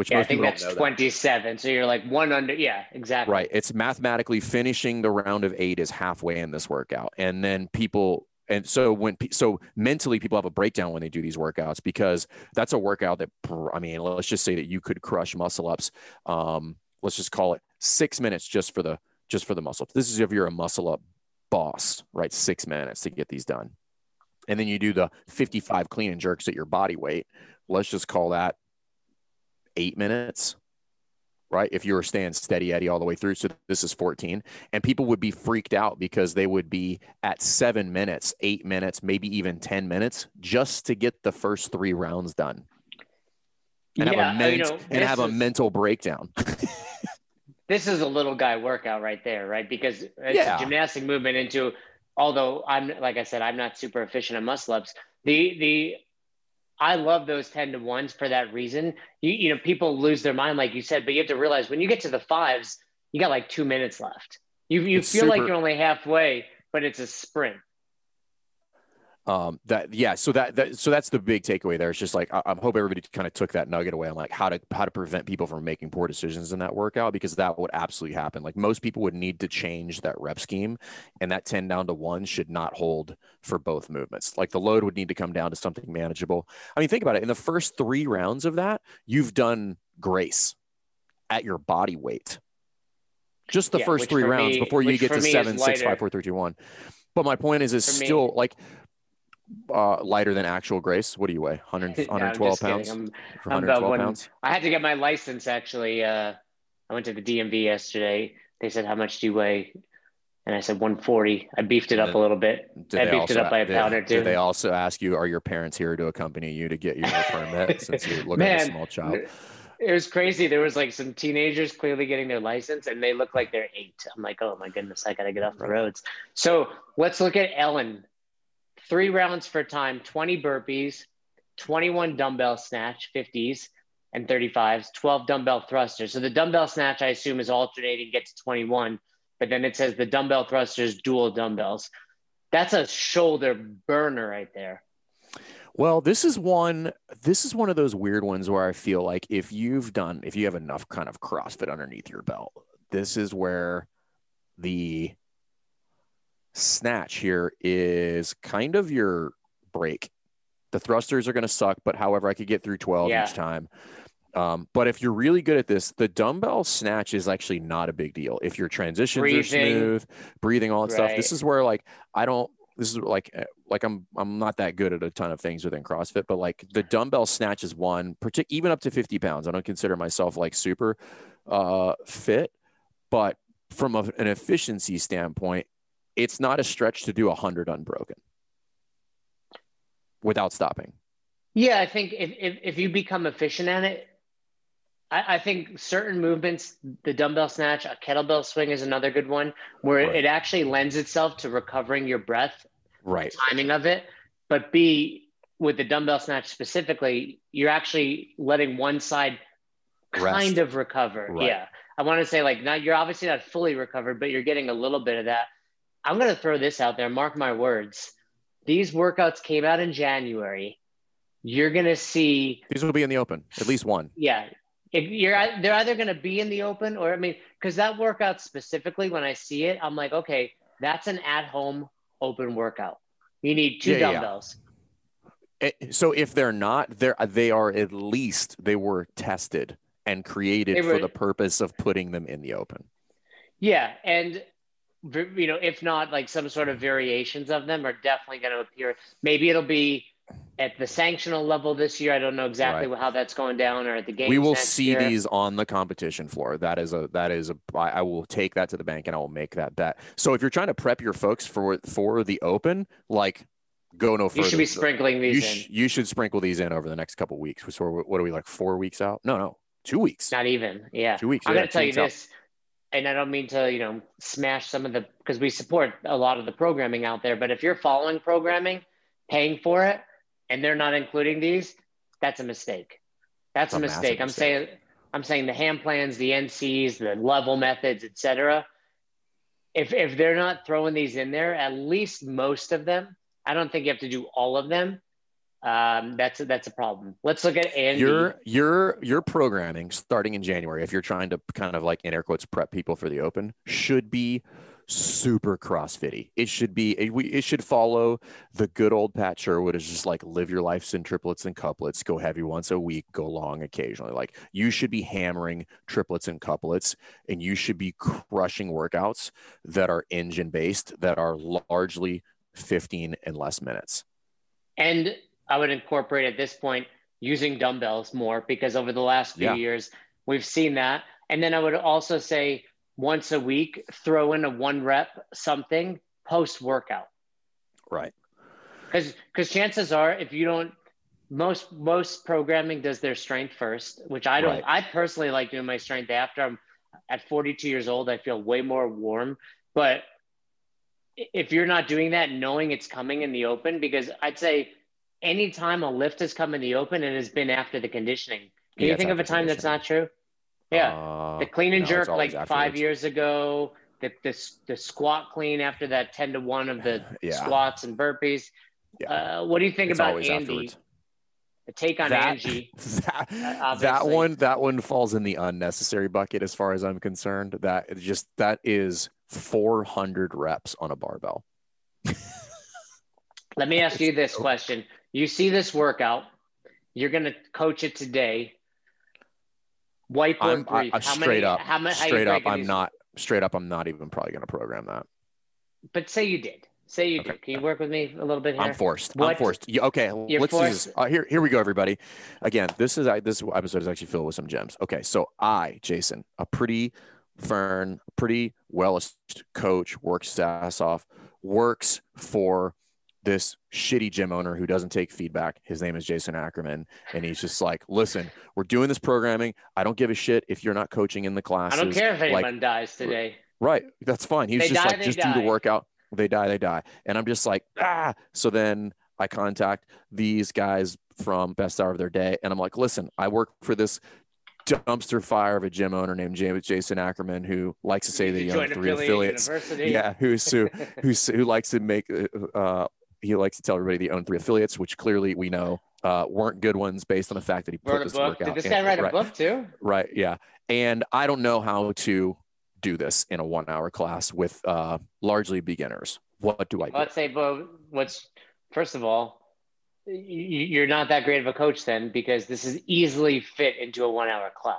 which yeah, I most think people that's don't know that. 27. So you're like one under. Yeah, exactly. Right. It's mathematically finishing the round of eight is halfway in this workout. And then people, and so when, so mentally people have a breakdown when they do these workouts because that's a workout that, I mean, let's just say that you could crush muscle ups. Um, let's just call it six minutes just for the, just for the muscle ups. This is if you're a muscle up boss, right? Six minutes to get these done. And then you do the 55 clean and jerks at your body weight. Let's just call that eight minutes right? If you were staying steady Eddie all the way through. So this is 14. And people would be freaked out because they would be at seven minutes, eight minutes, maybe even 10 minutes just to get the first three rounds done. And yeah, have a, ment- you know, and have a mental breakdown. [LAUGHS] this is a little guy workout right there, right? Because it's Yeah. a gymnastic movement into, although I'm like I said, I'm not super efficient at muscle ups. The the I love those 10 to ones for that reason. You you know, people lose their mind, like you said, but you have to realize when you get to the fives, you got like two minutes left. You you It's feel like you're only halfway, but it's a sprint. Um that yeah so that, that so that's the big takeaway there. It's just like i, I hope everybody kind of took that nugget away on like how to how to prevent people from making poor decisions in that workout because that would absolutely happen. Like most people would need to change that rep scheme and that 10 down to 1 should not hold for both movements. Like the load would need to come down to something manageable. I mean think about it. In the first 3 rounds of that you've done grace at your body weight. Just the Yeah, first 3 rounds me- before you get to is 7 6 5 4 3 1 but my point is, is For me- still like uh, lighter than actual grace. What do you weigh? 100, [LAUGHS] No, 112 just pounds? I'm- I'm about 112 one- pounds? I had to get my license actually. Uh, I went to the DMV yesterday. They said, How much do you weigh? And I said 140. I beefed it up a little bit. I beefed it up by a did- pound or two. Did they also ask you, are your parents here to accompany you to get your permit [LAUGHS] since you look like a small child? It was crazy. There was like some teenagers clearly getting their license and they look like they're eight. I'm like, oh my goodness, I gotta get off the roads. So let's look at Ellen. Three rounds for time, 20 burpees, 21 dumbbell snatch, 50s and 35s, 12 dumbbell thrusters. So the dumbbell snatch, I assume, is alternating, get to 21, but then it says the dumbbell thrusters, dual dumbbells. That's a shoulder burner right there. Well, this is one. This is one of those weird ones where I feel like if you've done, if you have enough kind of CrossFit underneath your belt, this is where the snatch here is kind of your break. The thrusters are going to suck, but however, I could get through twelve Yeah. each time. Um, but if you're really good at this, the dumbbell snatch is actually not a big deal. If your transitions Breathing. are smooth, breathing, all that stuff. This is where like I don't this is like eh, like I'm I'm not that good at a ton of things within CrossFit, but like the dumbbell snatch is one, partic- even up to 50 pounds. I don't consider myself like super uh, fit, but from a, an efficiency standpoint, it's not a stretch to do 100 unbroken without stopping. Yeah, I think if, if, if you become efficient at it, I, I, think certain movements, the dumbbell snatch, a kettlebell swing is another good one where right. it actually lends itself to recovering your breath, right? Timing of it, but B with the dumbbell snatch specifically, you're actually letting one side kind Rest. of recover. Right. Yeah, I want to say like now you're obviously not fully recovered, but you're getting a little bit of that. I'm gonna throw this out there. Mark my words. These workouts came out in January. You're gonna see these will be in the open, at least one. Yeah, if you're they're either going to be in the open or I mean, because that workout specifically, when I see it, I'm like, okay, that's an at-home open workout. You need two yeah, dumbbells. Yeah. So if they're not, they're they are at least they were tested and created were, for the purpose of putting them in the open. Yeah, and you know, if not, like some sort of variations of them are definitely going to appear. Maybe it'll be at the sanctional level this year. I don't know exactly right. how that's going down or at the game. We will see year. these on the competition floor. That is a that is a I will take that to the bank and I will make that bet. So if you're trying to prep your folks for for the open, like go no further. You should be sprinkling these you, sh- you should sprinkle these in over the next couple weeks. So what are we like four weeks out? No, no, two weeks. Not even. Yeah, two weeks. I'm yeah, gonna tell you this. Out. And I don't mean to, you know, smash some of the because we support a lot of the programming out there. But if you're following programming, paying for it, and they're not including these, that's a mistake. That's a, a mistake. I'm mistake. saying I'm saying the ham plans, the NCs, the level methods, etc. If if they're not throwing these in there, at least most of them, I don't think you have to do all of them. Um, that's a, that's a problem. Let's look at Andi. Your your your programming starting in January, if you're trying to kind of like in air quotes prep people for the open, should be super crossfitty. It should be it, it should follow the good old Pat Sherwood is just like live your life in triplets and couplets, go heavy once a week, go long occasionally. Like you should be hammering triplets and couplets and you should be crushing workouts that are engine based that are largely 15 and less minutes. And I would incorporate at this point using dumbbells more because over the last few yeah. years we've seen that. And then I would also say once a week, throw in a one rep something post workout. Right. Because because chances are, if you don't, most most programming does their strength first, which I don't. Right. I personally like doing my strength after I'm at 42 years old. I feel way more warm, but if you're not doing that, knowing it's coming in the open, because I'd say anytime a lift has come in the open and has been after the conditioning. Can yeah, you think of a time that's not true? Yeah, uh, the clean and no, jerk like afterwards. five years ago. The, the the squat clean after that ten to one of the [LAUGHS] yeah. squats and burpees. Yeah. Uh, what do you think it's about Andi? Afterwards. The take on that, Angie. [LAUGHS] That, that one that one falls in the unnecessary bucket as far as I'm concerned. That just that is 400 reps on a barbell. [LAUGHS] Let me ask you this question. You see this workout, you're going to coach it today whiteboard I'm, brief. I, straight many, up, how, many, straight up, I'm these? not straight up. I'm not even probably going to program that. But say you did. Say you okay. did. Can you work with me a little bit here? I'm forced. What? I'm forced. Yeah, okay, You're let's forced? do this. Uh, here, here we go, everybody. Again, this is this episode is actually filled with some gems. Okay, so I, Jason, a pretty fern, pretty well coach, works ass off, works for this shitty gym owner who doesn't take feedback. His name is Jason Ackerman. And he's just like, listen, we're doing this programming. I don't give a shit if you're not coaching in the class. I don't care if anyone like, dies today. Right. That's fine. He's they just die, like, just die. do the workout. They die, they die. And I'm just like, ah. So then I contact these guys from best hour of their day. And I'm like, listen, I work for this dumpster fire of a gym owner named Jason Ackerman who likes to say that he owns three affiliates. University. Yeah, who's who [LAUGHS] who's who likes to make uh, he likes to tell everybody they own three affiliates, which clearly we know uh, weren't good ones based on the fact that he put wrote this book. work out. Did this guy write right, a book too? Right. Yeah. And I don't know how to do this in a one hour class with uh, largely beginners. What do I do? Let's say, but what's first of all, you're not that great of a coach then because this is easily fit into a one hour class.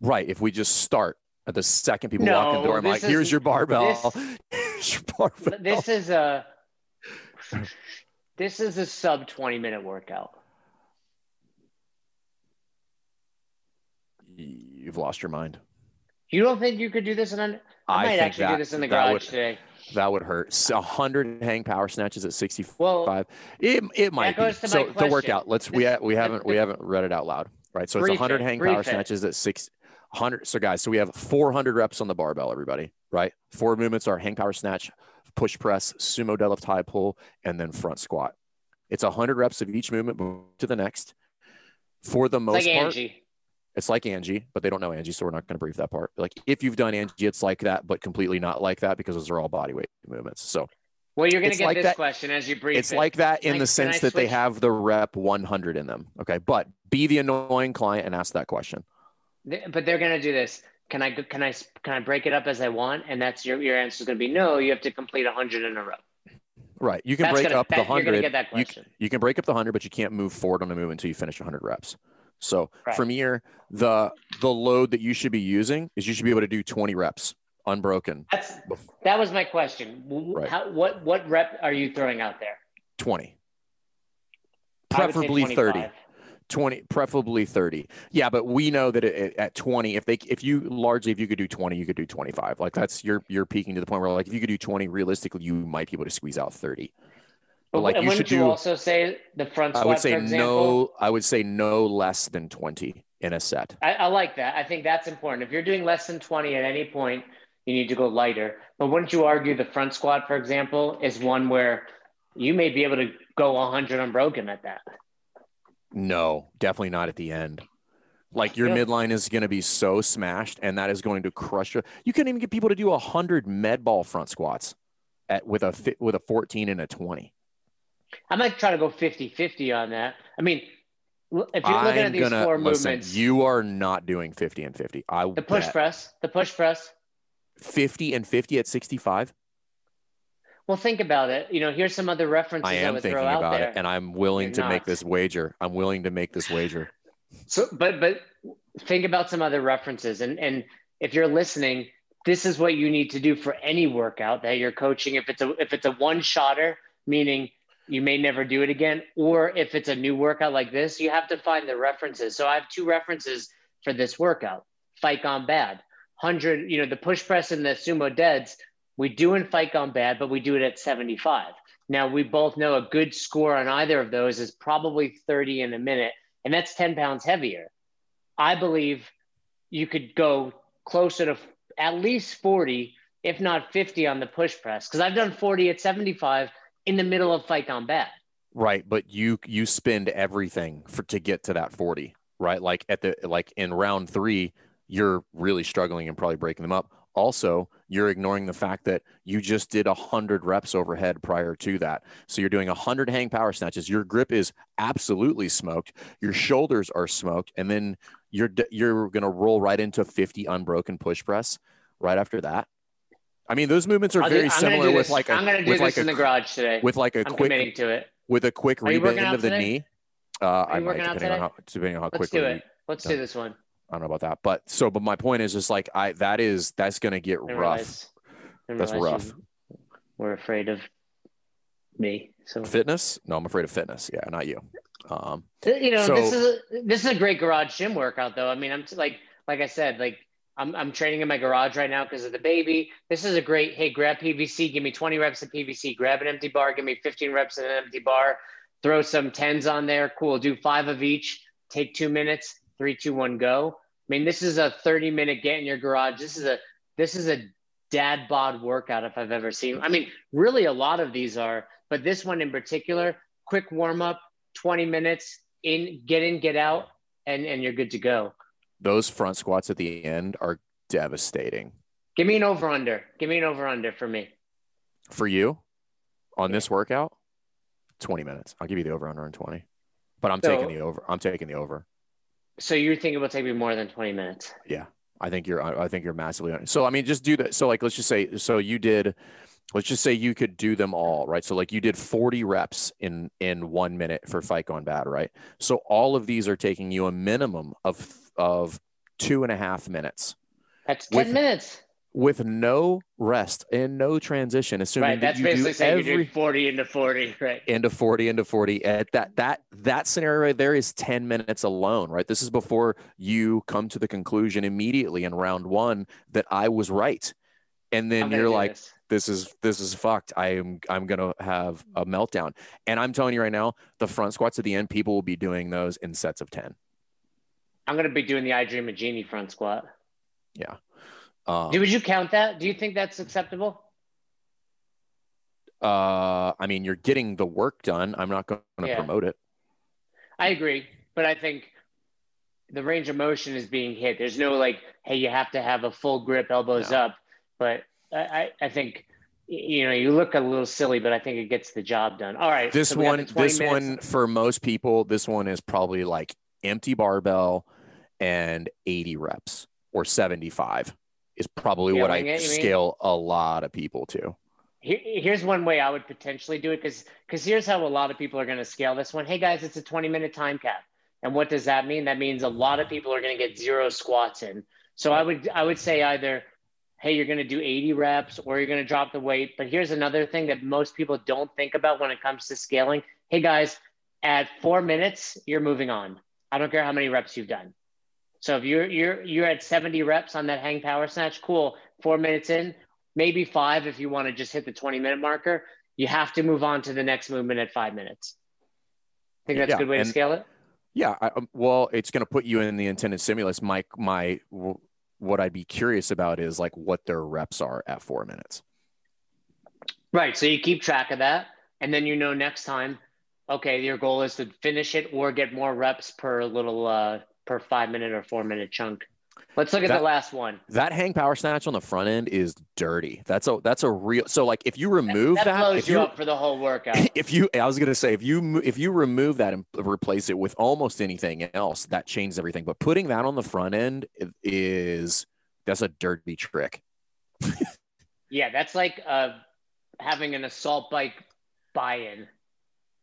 Right. If we just start at the second people no, walk in the door, I'm like, is, here's your barbell. This, [LAUGHS] your barbell. This is a [LAUGHS] this is a sub 20 minute workout. You've lost your mind. You don't think you could do this in an? I, I might actually that- do this in the garage would- today. That would hurt. So 100 hang power snatches at 65. Well, It, it might be. goes to my So the workout. Let's we we haven't we [LAUGHS] haven't read it out loud. Right. So it's Brief 100 it, hang power it. snatches at six hundred. So guys, so we have 400 reps on the barbell. Everybody, right? Four movements are hang power snatch, push press, sumo deadlift, high pull, and then front squat. It's 100 reps of each movement to the next. For the most like part, Angie. it's like Angie, but they don't know Angie, so we're not going to brief that part. Like if you've done Angie, it's like that, but completely not like that because those are all body weight movements. So Well, you're going to get like this that- question as you brief it's it. like that in I- the sense that they have the rep 100 in them. Okay, but be the annoying client and ask that question. But they're going to do this. Can I can I can I break it up as I want? And that's your your answer is going to be no. You have to complete hundred in a row. Right. You can That's break gonna- up that- the you're gonna 100. get that you, question. you can break up the 100, but you can't move forward on the move until you finish 100 reps. So Right. from here, the the load that you should be using is you should be able to do 20 reps unbroken. That's that was my question. Right. How, what what rep are you throwing out there? 20. I would say Preferably 30. 25. 20 preferably 30 yeah but we know that it, at 20 if they if you largely if you could do 20 you could do 25 like that's you're you're peaking to the point where like if you could do 20 realistically you might be able to squeeze out 30 but like you should you do also say the front i would say no i would say no less than 20 in a set I, I like that. I think that's important. If you're doing less than 20 at any point, you need to go lighter. But wouldn't you argue the front squat, for example, is one where you may be able to go 100 unbroken at that? No definitely not at the end like your Yeah. midline is going to be so smashed and that is going to crush you you can't even get people to do a 100 med ball front squats at with a with a 14 and a 20 I might try to go 50 50 on that. I mean, if you're looking at I'm these gonna four listen. movements, You are not doing 50 and 50. I the push press, the push press. 50 and 50 at 65. Well, think about it. You know, here's some other references I I, am would thinking throw out about there. it, and I'm willing You're to make this wager. I'm willing to make this wager. [SIGHS] So, but but think about some other references, and and if you're listening, this is what you need to do for any workout that you're coaching. If it's a if it's a one shotter, meaning you may never do it again, or if it's a new workout like this, you have to find the references. So I have two references for this workout: Fight Gone Bad, hundred. You know, the push press and the sumo deads. We do in Fight Gone Bad, but we do it at 75. Now we both know a good score on either of those is probably 30 in a minute and that's 10 pounds heavier. I believe you could go closer to at least 40, if not 50 on the push press. Because I've done 40 at 75 in the middle of fight gone bad. Right, but you you spend everything for to get to that 40, right? Like at the like in round 3, you're really struggling and probably breaking them up. Also, you're ignoring the fact that you just did 100 reps overhead prior to that. So you're doing 100 hang power snatches. Your grip is absolutely smoked. Your shoulders are smoked and then you're you're going to roll right into 50 unbroken push press right after that. I mean, those movements are I'll very I'm similar with this- like a I'm going to do with this like in a the garage today. with like a I'm quick committing to it. with a quick Are you working rebend of the today? knee. Uh, I might, depending on how depending on how Let's quickly. do it. Let's do this one. I don't know about that, but so, but my point is just like I that is that's gonna get rough. realize- That's rough. you We're afraid of me. So Fitness? No, I'm afraid of fitness. Yeah, not you. Um, you know So- this is a, this is a great garage gym workout though. I mean, I'm t- like like I said, like I'm I'm training in my garage right now because of the baby. This is a great hey, grab PVC, give me 20 reps of PVC, grab an empty bar, give me 15 reps of an empty bar, throw some tens on there. Cool, do five of each, take two minutes, three, two, one, go. I mean, this is a 30 minute get in your garage. This is a this is a dad bod workout if I've ever seen. I mean, really a lot of these are, but this one in particular, quick warm up, 20 minutes in, get in, get out, and and you're good to go. those front squats at the end are devastating Give me an over under. Give me an over under for me. for you on this workout. 20 minutes. I'll give you the over under on 20, but I'm So- taking the over. I'm taking the over. So you're thinking it will take me more than 20 minutes. Yeah. I think you're. I think you're massively. So I mean, just do that. So like, let's just say. So you did. Let's just say you could do them all, right? So like you did 40 reps in in one minute for fight gone bad, right? So all of these are taking you a minimum of of two and a half minutes. That's 10 With- minutes. with no rest and no transition, assuming Right. that That's you basically do saying every you're 40 into 40. Right. into 40 into 40 at that that that scenario right there is 10 minutes alone right this is before you come to the conclusion immediately in round one that i was right and then you're like this. this is this is fucked i am i'm gonna have a meltdown and i'm telling you right now the front squats at the end people will be doing those in sets of 10 I'm going to be doing the I Dream of Jeannie front squat. Yeah. Um, Do, would you count that? Do you think that's acceptable? uh i mean you're getting the work done i'm not going to Yeah. promote it I agree, but I think the range of motion is being hit. There's no like, hey, you have to have a full grip, elbows No. up. But I, I, I think you know you look a little silly, but I think it gets the job done. All right, this so one this minutes. one for most people this one is probably like empty barbell and 80 reps or 75 is probably Yeah, what i you mean? scale a lot of people to Here, here's one way I would potentially do it because because here's how a lot of people are going to scale this one. Hey guys, it's a 20 minute time cap, and what does that mean? That means a lot of people are going to get zero squats in. So I would I would say either, hey, you're going to do 80 reps or you're going to drop the weight. But here's another thing that most people don't think about when it comes to scaling. Hey guys, at four minutes, you're moving on. I don't care how many reps you've done. So if you're you're you're at 70 reps on that hang power snatch, cool. Four minutes in, maybe five if you want to just hit the 20 minute marker. You have to move on to the next movement at five minutes. I Think that's Yeah, a good way to scale it? yeah I, um, well it's going to put you in the intended stimulus my my w- what i'd be curious about is like what their reps are at four minutes Right. So you keep track of that. And then you know next time, okay, your goal is to finish it or get more reps per little uh per five minute or four minute chunk. Let's look at That- the last one. that hang power snatch on the front end is dirty that's a that's a real so like if you remove that, that, blows if you you up for the whole workout. [LAUGHS] if you i was going to say if you if you remove that and replace it with almost anything else that changes everything but putting that on the front end is that's a dirty trick [LAUGHS] Yeah, that's like uh, having an assault bike buy-in,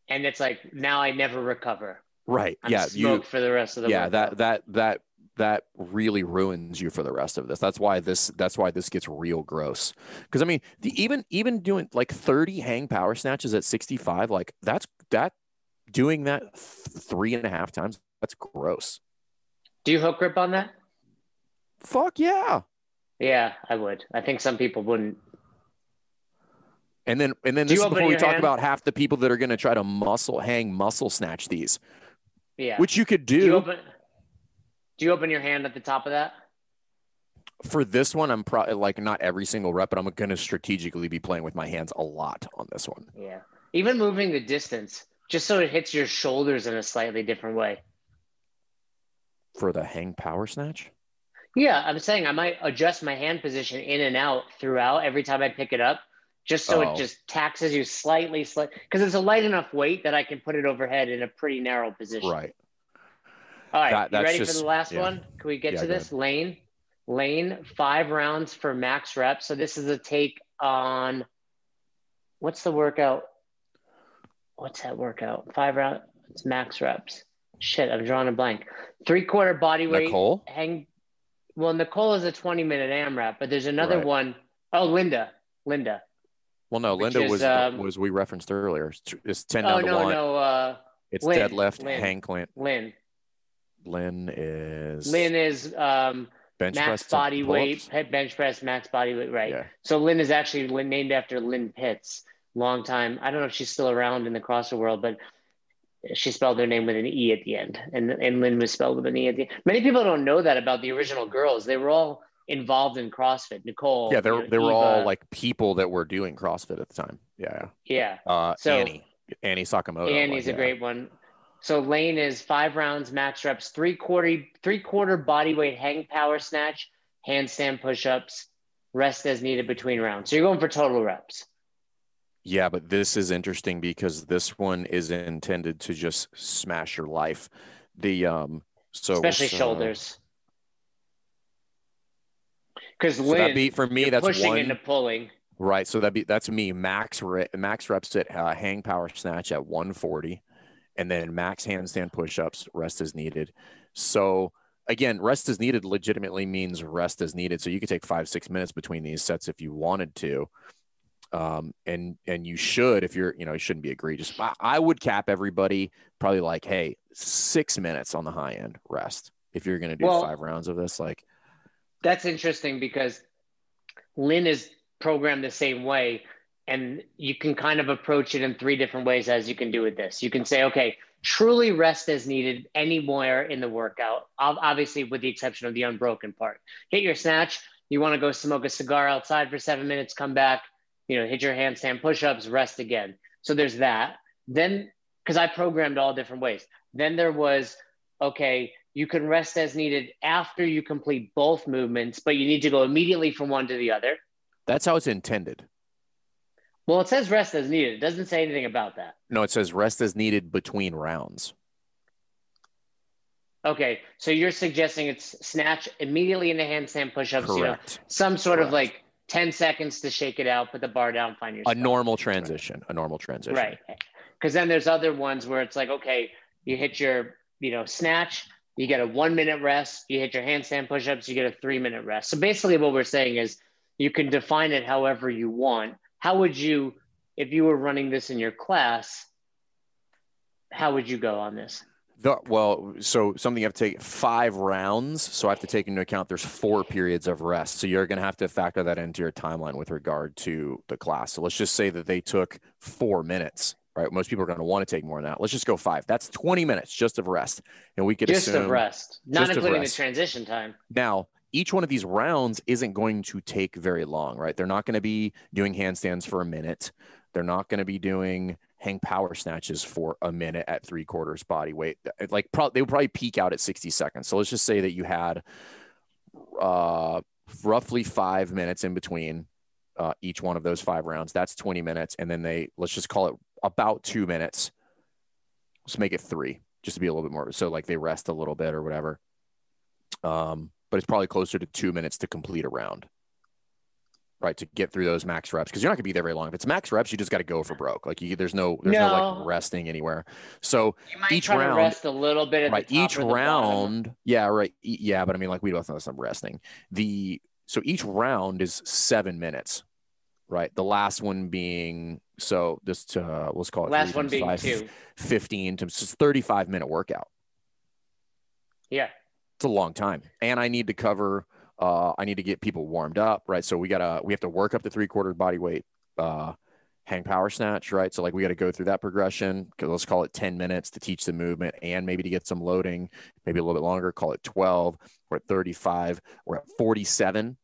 and it's like now I never recover. right I'm yeah you for the rest of the yeah workout. that that that that really ruins you for the rest of this that's why this that's why this gets real gross because i mean the even even doing like 30 hang power snatches at 65 like that's that doing that th- three and a half times that's gross Do you hook grip on that? fuck yeah Yeah, I would. I think some people wouldn't. And then and then Do this is before we talk hand? about half the people that are going to try to muscle hang muscle snatch these, Yeah. which you could do do, you open? Do you open your hand at the top of that? for this one. I'm probably like not every single rep, but I'm going to strategically be playing with my hands a lot on this one. Yeah. Even moving the distance, just so it hits your shoulders in a slightly different way. For the hang power snatch, Yeah, I'm saying I might adjust my hand position in and out throughout every time I pick it up, just so Oh. it just taxes you slightly, slight because it's a light enough weight that I can put it overhead in a pretty narrow position. right? All right, That- you ready for the last yeah. one? Can we get Yeah, to this? Lane, lane, five rounds for max reps. So this is a take on what's the workout? What's that workout? Five round. It's max reps. Shit, I'm drawing a blank. Three quarter body weight. Nicole, Hang. Well, Nicole is a 20 minute AMRAP, but there's another Right. one. Oh, Linda. Linda. well, no, Linda is, was um, was we referenced earlier. It's, ten Oh down to no, one. no. Uh, It's Lynne, deadlift, Lynne. hang clamp. Lynne. Lynne is Lynne is um, bench max body weight, bench press, max body weight. Right. Yeah, So Lynne is actually named after Lynne Pitts. Long time. I don't know if she's still around in the CrossFit world, but she spelled her name with an E at the end, and and Lynne was spelled with an E at the end. Many people don't know that about the original girls. They were all involved in CrossFit. Nicole. yeah, they were they were all like people that were doing CrossFit at the time. Yeah, yeah. yeah. Uh, So- Annie, Annie Sakamoto. Annie's like, a yeah. great one. So Lane is five rounds, max reps, three quarter three quarter body weight hang power snatch, handstand push ups, rest as needed between rounds. So you're going for total reps. Yeah, but this is interesting because this one is intended to just smash your life. The um so especially so- shoulders. Because So that be for me. That's pushing one into pulling. right. So that be that's me max re, max reps at uh, hang power snatch at 140, and then max handstand push-ups. Rest is needed. So again, rest is needed legitimately means rest is needed. So you could take five, six minutes between these sets if you wanted to. Um, and and you should if you're you know you shouldn't be egregious. I, I would cap everybody probably like hey six minutes on the high end rest if you're going to do Well- five rounds of this like That's interesting because Lynne is programmed the same way. And you can kind of approach it in three different ways as you can do with this. You can say, okay, truly rest as needed anywhere in the workout, obviously, with the exception of the unbroken part. Hit your snatch. You want to go smoke a cigar outside for seven minutes, come back, you know, hit your handstand push ups, rest again. So there's that. Then, because I programmed all different ways. Then there was, okay, you can rest as needed after you complete both movements, but you need to go immediately from one to the other. that's how it's intended. Well, it says rest as needed. It doesn't say anything about that. No, it says rest as needed between rounds. Okay, so you're suggesting it's snatch immediately into handstand push-ups, you know, Correct. some sort of like 10 seconds to shake it out, put the bar down, find your A normal transition. A normal transition. Right. Because then there's other ones where it's like, okay, you hit your, you know, snatch, you get a one minute rest, you hit your handstand push-ups, you get a three minute rest. So basically what we're saying is you can define it however you want. How would you, if you were running this in your class, how would you go on this? The, well, so something you have to take five rounds. So I have to take into account there's four periods of rest. So you're going to have to factor that into your timeline with regard to the class. So let's just say that they took four minutes, right? Most people are going to want to take more than that. Let's just go five. That's 20 minutes just of rest. And we could Just assume of rest, not including rest. the transition time. now each one of these rounds isn't going to take very long, right? They're not going to be doing handstands for a minute. They're not going to be doing hang power snatches for a minute at three quarters body weight. Like pro- they would probably peak out at 60 seconds. So let's just say that you had uh, roughly five minutes in between uh, each one of those five rounds. That's 20 minutes. And then they, let's just call it about two minutes. Let's make it three just to be a little bit more. So like they rest a little bit or whatever. Um, but it's probably closer to two minutes to complete a round, right? To get through those max reps because you're not gonna be there very long. If it's max reps, you just got to go for broke. Like you, there's no, there's no. No. like resting anywhere. So You might Each try round- to rest a little bit at right, each or the bottom. round, yeah, right, E- yeah. But I mean, like we both know some resting. The so each round is seven minutes, right? The last one being so this uh, let's call it Last one being five, two. 15 to just 35 minute workout. Yeah. It's a long time. And i need to cover uh i need to get people warmed up right? So we gotta we have to work up to three quarters body weight uh hang power snatch right? So like we got to go through that progression. Let's call it 10 minutes to teach the movement and maybe to get some loading maybe a little bit longer call it 12 we're at 35 we're at 47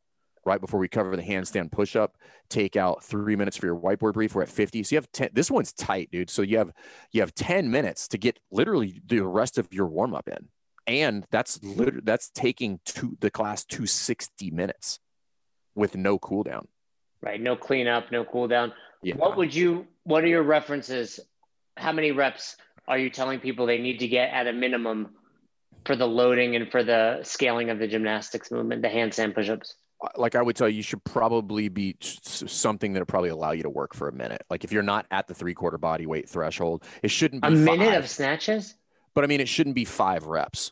right? Before we cover the handstand push-up take out three minutes for your whiteboard brief we're at 50 so you have 10 this one's tight dude. So you have you have 10 minutes to get literally the rest of your warm-up in and that's literally that's taking to the class to 60 minutes with no cooldown Right. No cleanup, no cooldown yeah What would you, what are your references? How many reps are you telling people they need to get at a minimum for the loading and for the scaling of the gymnastics movement, the handstand push-ups? Uh, like i would tell you you should probably be something that probably allow you to work for a minute like if you're not at the three quarter body weight threshold it shouldn't be A minute five, of snatches? But i mean it shouldn't be five reps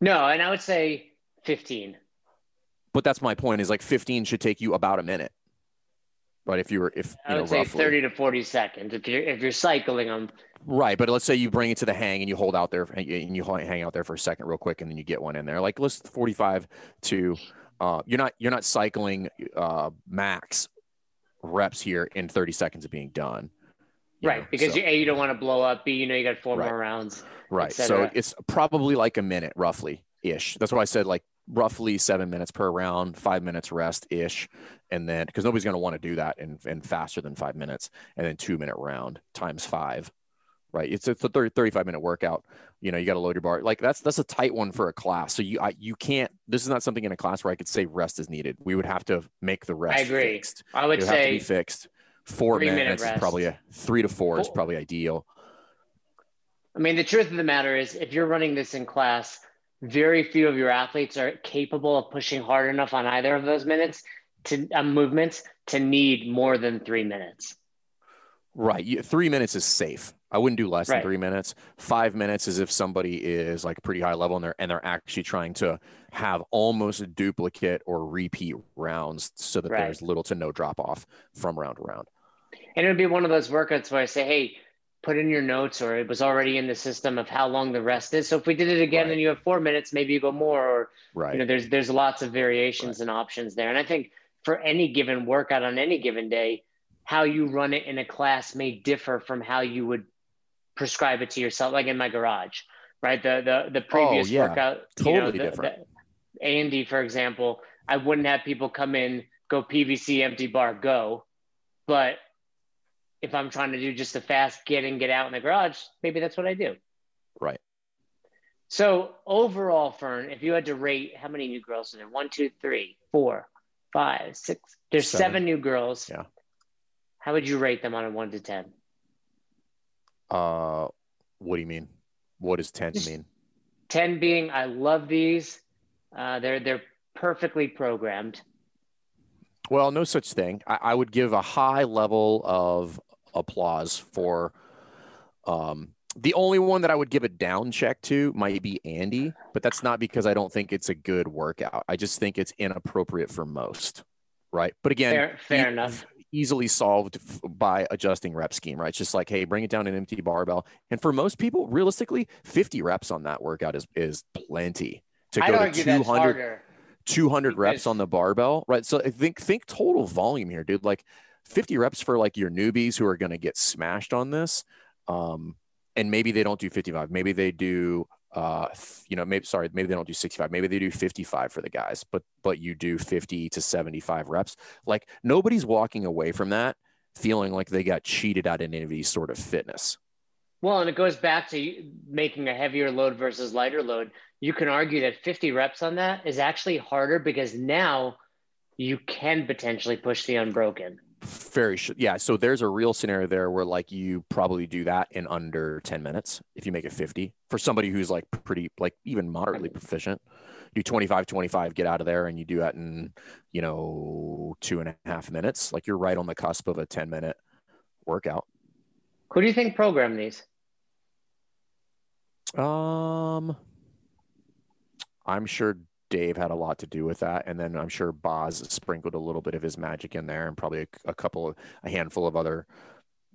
No, and I would say 15. but that's my point is like 15 should take you about a minute but if you were if I you know would say roughly 30 to 40 seconds if you're if you're cycling them. Right, but let's say you bring it to the hang and you hold out there and you hang out there for a second real quick and then you get one in there. Like let's 45 to uh you're not you're not cycling uh max reps here in 30 seconds of being done. Right. know, Because so- you, A, you don't want to blow up. B, you know you got four Right. more rounds. right. So it's probably like a minute roughly ish. That's why I said like roughly 7 minutes per round, 5 minutes rest ish and then because nobody's going to want to do that in, in faster than 5 minutes and then 2 minute round times 5 right it's a 30, 35 minute workout you know you got to load your bar like that's that's a tight one for a class so you I, you can't this is not something in a class where i could say rest is needed we would have to make the rest I agree. fixed I would would have to be say fixed four three minute minutes is probably a three to four is probably ideal. I mean, the truth of the matter is, if you're running this in class, very few of your athletes are capable of pushing hard enough on either of those minutes to uh, movements to need more than three minutes. Right. You, three minutes is safe. I wouldn't do less Right. than three minutes. Five minutes is if somebody is like pretty high level and they're and they're actually trying to have almost a duplicate or repeat rounds so that Right. there's little to no drop off from round to round. And it would be one of those workouts where I say, hey, put in your notes, or it was already in the system of how long the rest is. So if we did it again Right. and you have four minutes, maybe you go more, or Right. you know, there's there's lots of variations and options there. And I think for any given workout on any given day, how you run it in a class may differ from how you would prescribe it to yourself, like in my garage, right? The the the oh, previous Oh, yeah. workout, you know, Totally the- different. the A and D, for example, I wouldn't have people come in, go PVC, empty bar, go. But if I'm trying to do just a fast get in, get out in the garage, maybe that's what I do. Right. So overall, Fern, if you had to rate how many new girls are there? One, two, three, four, five, six. There's seven, Seven. new girls. Yeah. How would you rate them on a one to ten? Uh, what do you mean? What does 10 Just- mean? Ten being I love these. Uh, they're they're perfectly programmed. Well, no such thing. I, I would give a high level of applause for um, the only one that I would give a down check to might be Andi, but that's not because I don't think it's a good workout. I just think it's inappropriate for most. Right. But again, Fair, fair e- enough. Easily solved f- by adjusting rep scheme, right? It's just like, hey, bring it down an empty barbell. And for most people, realistically, 50 reps on that workout is is plenty to I'd go to argue 200 200 reps on the barbell, right? So I think think total volume here, dude. Like 50 reps for like your newbies who are going to get smashed on this. Um, and maybe they don't do 55. Maybe they do uh you know maybe sorry maybe they don't do 65 maybe they do 55 for the guys but but you do 50 to 75 reps like nobody's walking away from that feeling like they got cheated out of any of these sort of fitness Well, and it goes back to making a heavier load versus lighter load. You can argue that 50 reps on that is actually harder because now you can potentially push the unbroken. Very sh- yeah so there's a real scenario there where like you probably do that in under 10 minutes if you make it 50 for somebody who's like pretty like even moderately proficient. Do 25 25 get out of there and you do that in you know two and a half minutes like you're right on the cusp of a 10 minute workout. Who do you think programmed these? um i'm sure dave had a lot to do with that and then i'm sure boz sprinkled a little bit of his magic in there and probably a, a couple of a handful of other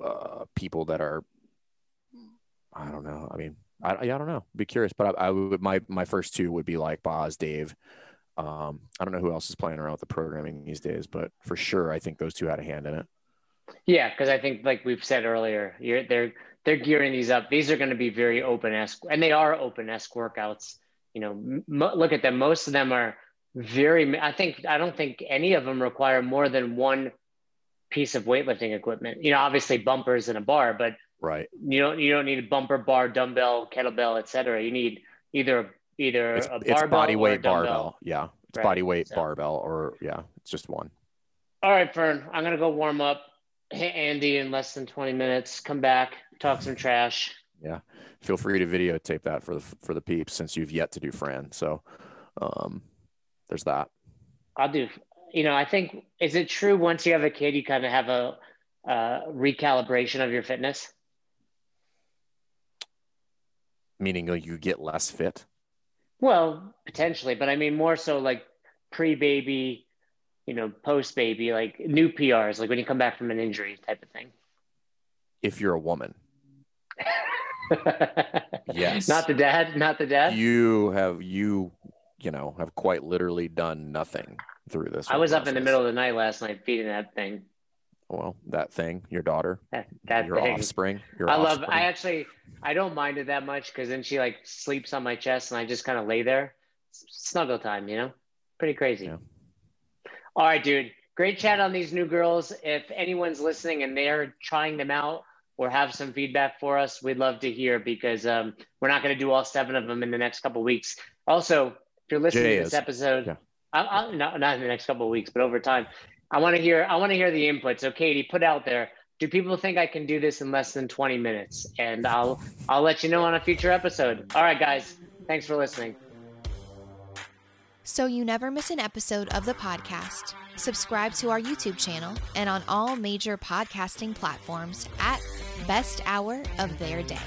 uh, people that are i don't know i mean i, I don't know be curious but I, I would my my first two would be like boz dave um i don't know who else is playing around with the programming these days but for sure i think those two had a hand in it Yeah, because I think, like we've said earlier, they're they're gearing these up. These are going to be very open esque, and they are open esque workouts. You know, m- look at them. Most of them are very. I think I don't think any of them require more than one piece of weightlifting equipment. You know, obviously bumpers and a bar, but right you don't you don't need a bumper, bar, dumbbell, kettlebell, etc. You need either either it's, a it's body weight barbell yeah it's Right, body weight so- barbell or yeah it's just one All right, Fern, I'm gonna go warm up. Hit Andi in less than 20 minutes. Come back, talk some trash. Feel free to videotape that for the for the peeps since you've yet to do Fran. So um there's that. I'll do. You know, I think is it true once you have a kid, you kind of have a uh, recalibration of your fitness? Meaning you get less fit. Well, potentially, but I mean more so like pre-baby, you know, post-baby, like new PRs, like when you come back from an injury type of thing. If you're a woman, [LAUGHS] [LAUGHS] Yes. Not the dad. Not the dad. you have you you know have quite literally done nothing through this. I was up in the middle of the night last night feeding that thing. Well, that thing, your daughter, That, that your thing. offspring. Your I love. I actually. I don't mind it that much because then she like sleeps on my chest and I just kind of lay there. Snuggle time, you know. Pretty crazy. Yeah. All right, dude. Great chat on these new girls. If anyone's listening and they're trying them out or have some feedback for us, we'd love to hear because um, we're not going to do all seven of them in the next couple weeks. Also, if you're listening Jay to this is. episode, Yeah. I, I, not, not in the next couple of weeks, but over time, I want to hear. I want to hear the input. So, Katie, put out there. Do people think I can do this in less than 20 minutes? And I'll I'll let you know on a future episode. All right, guys. Thanks for listening. So you never miss an episode of the podcast, subscribe to our YouTube channel and on all major podcasting platforms at Best Hour of Their Day.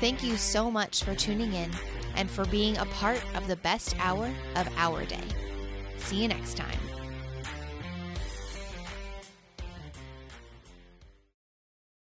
Thank you so much for tuning in and for being a part of the best hour of our day. See you next time.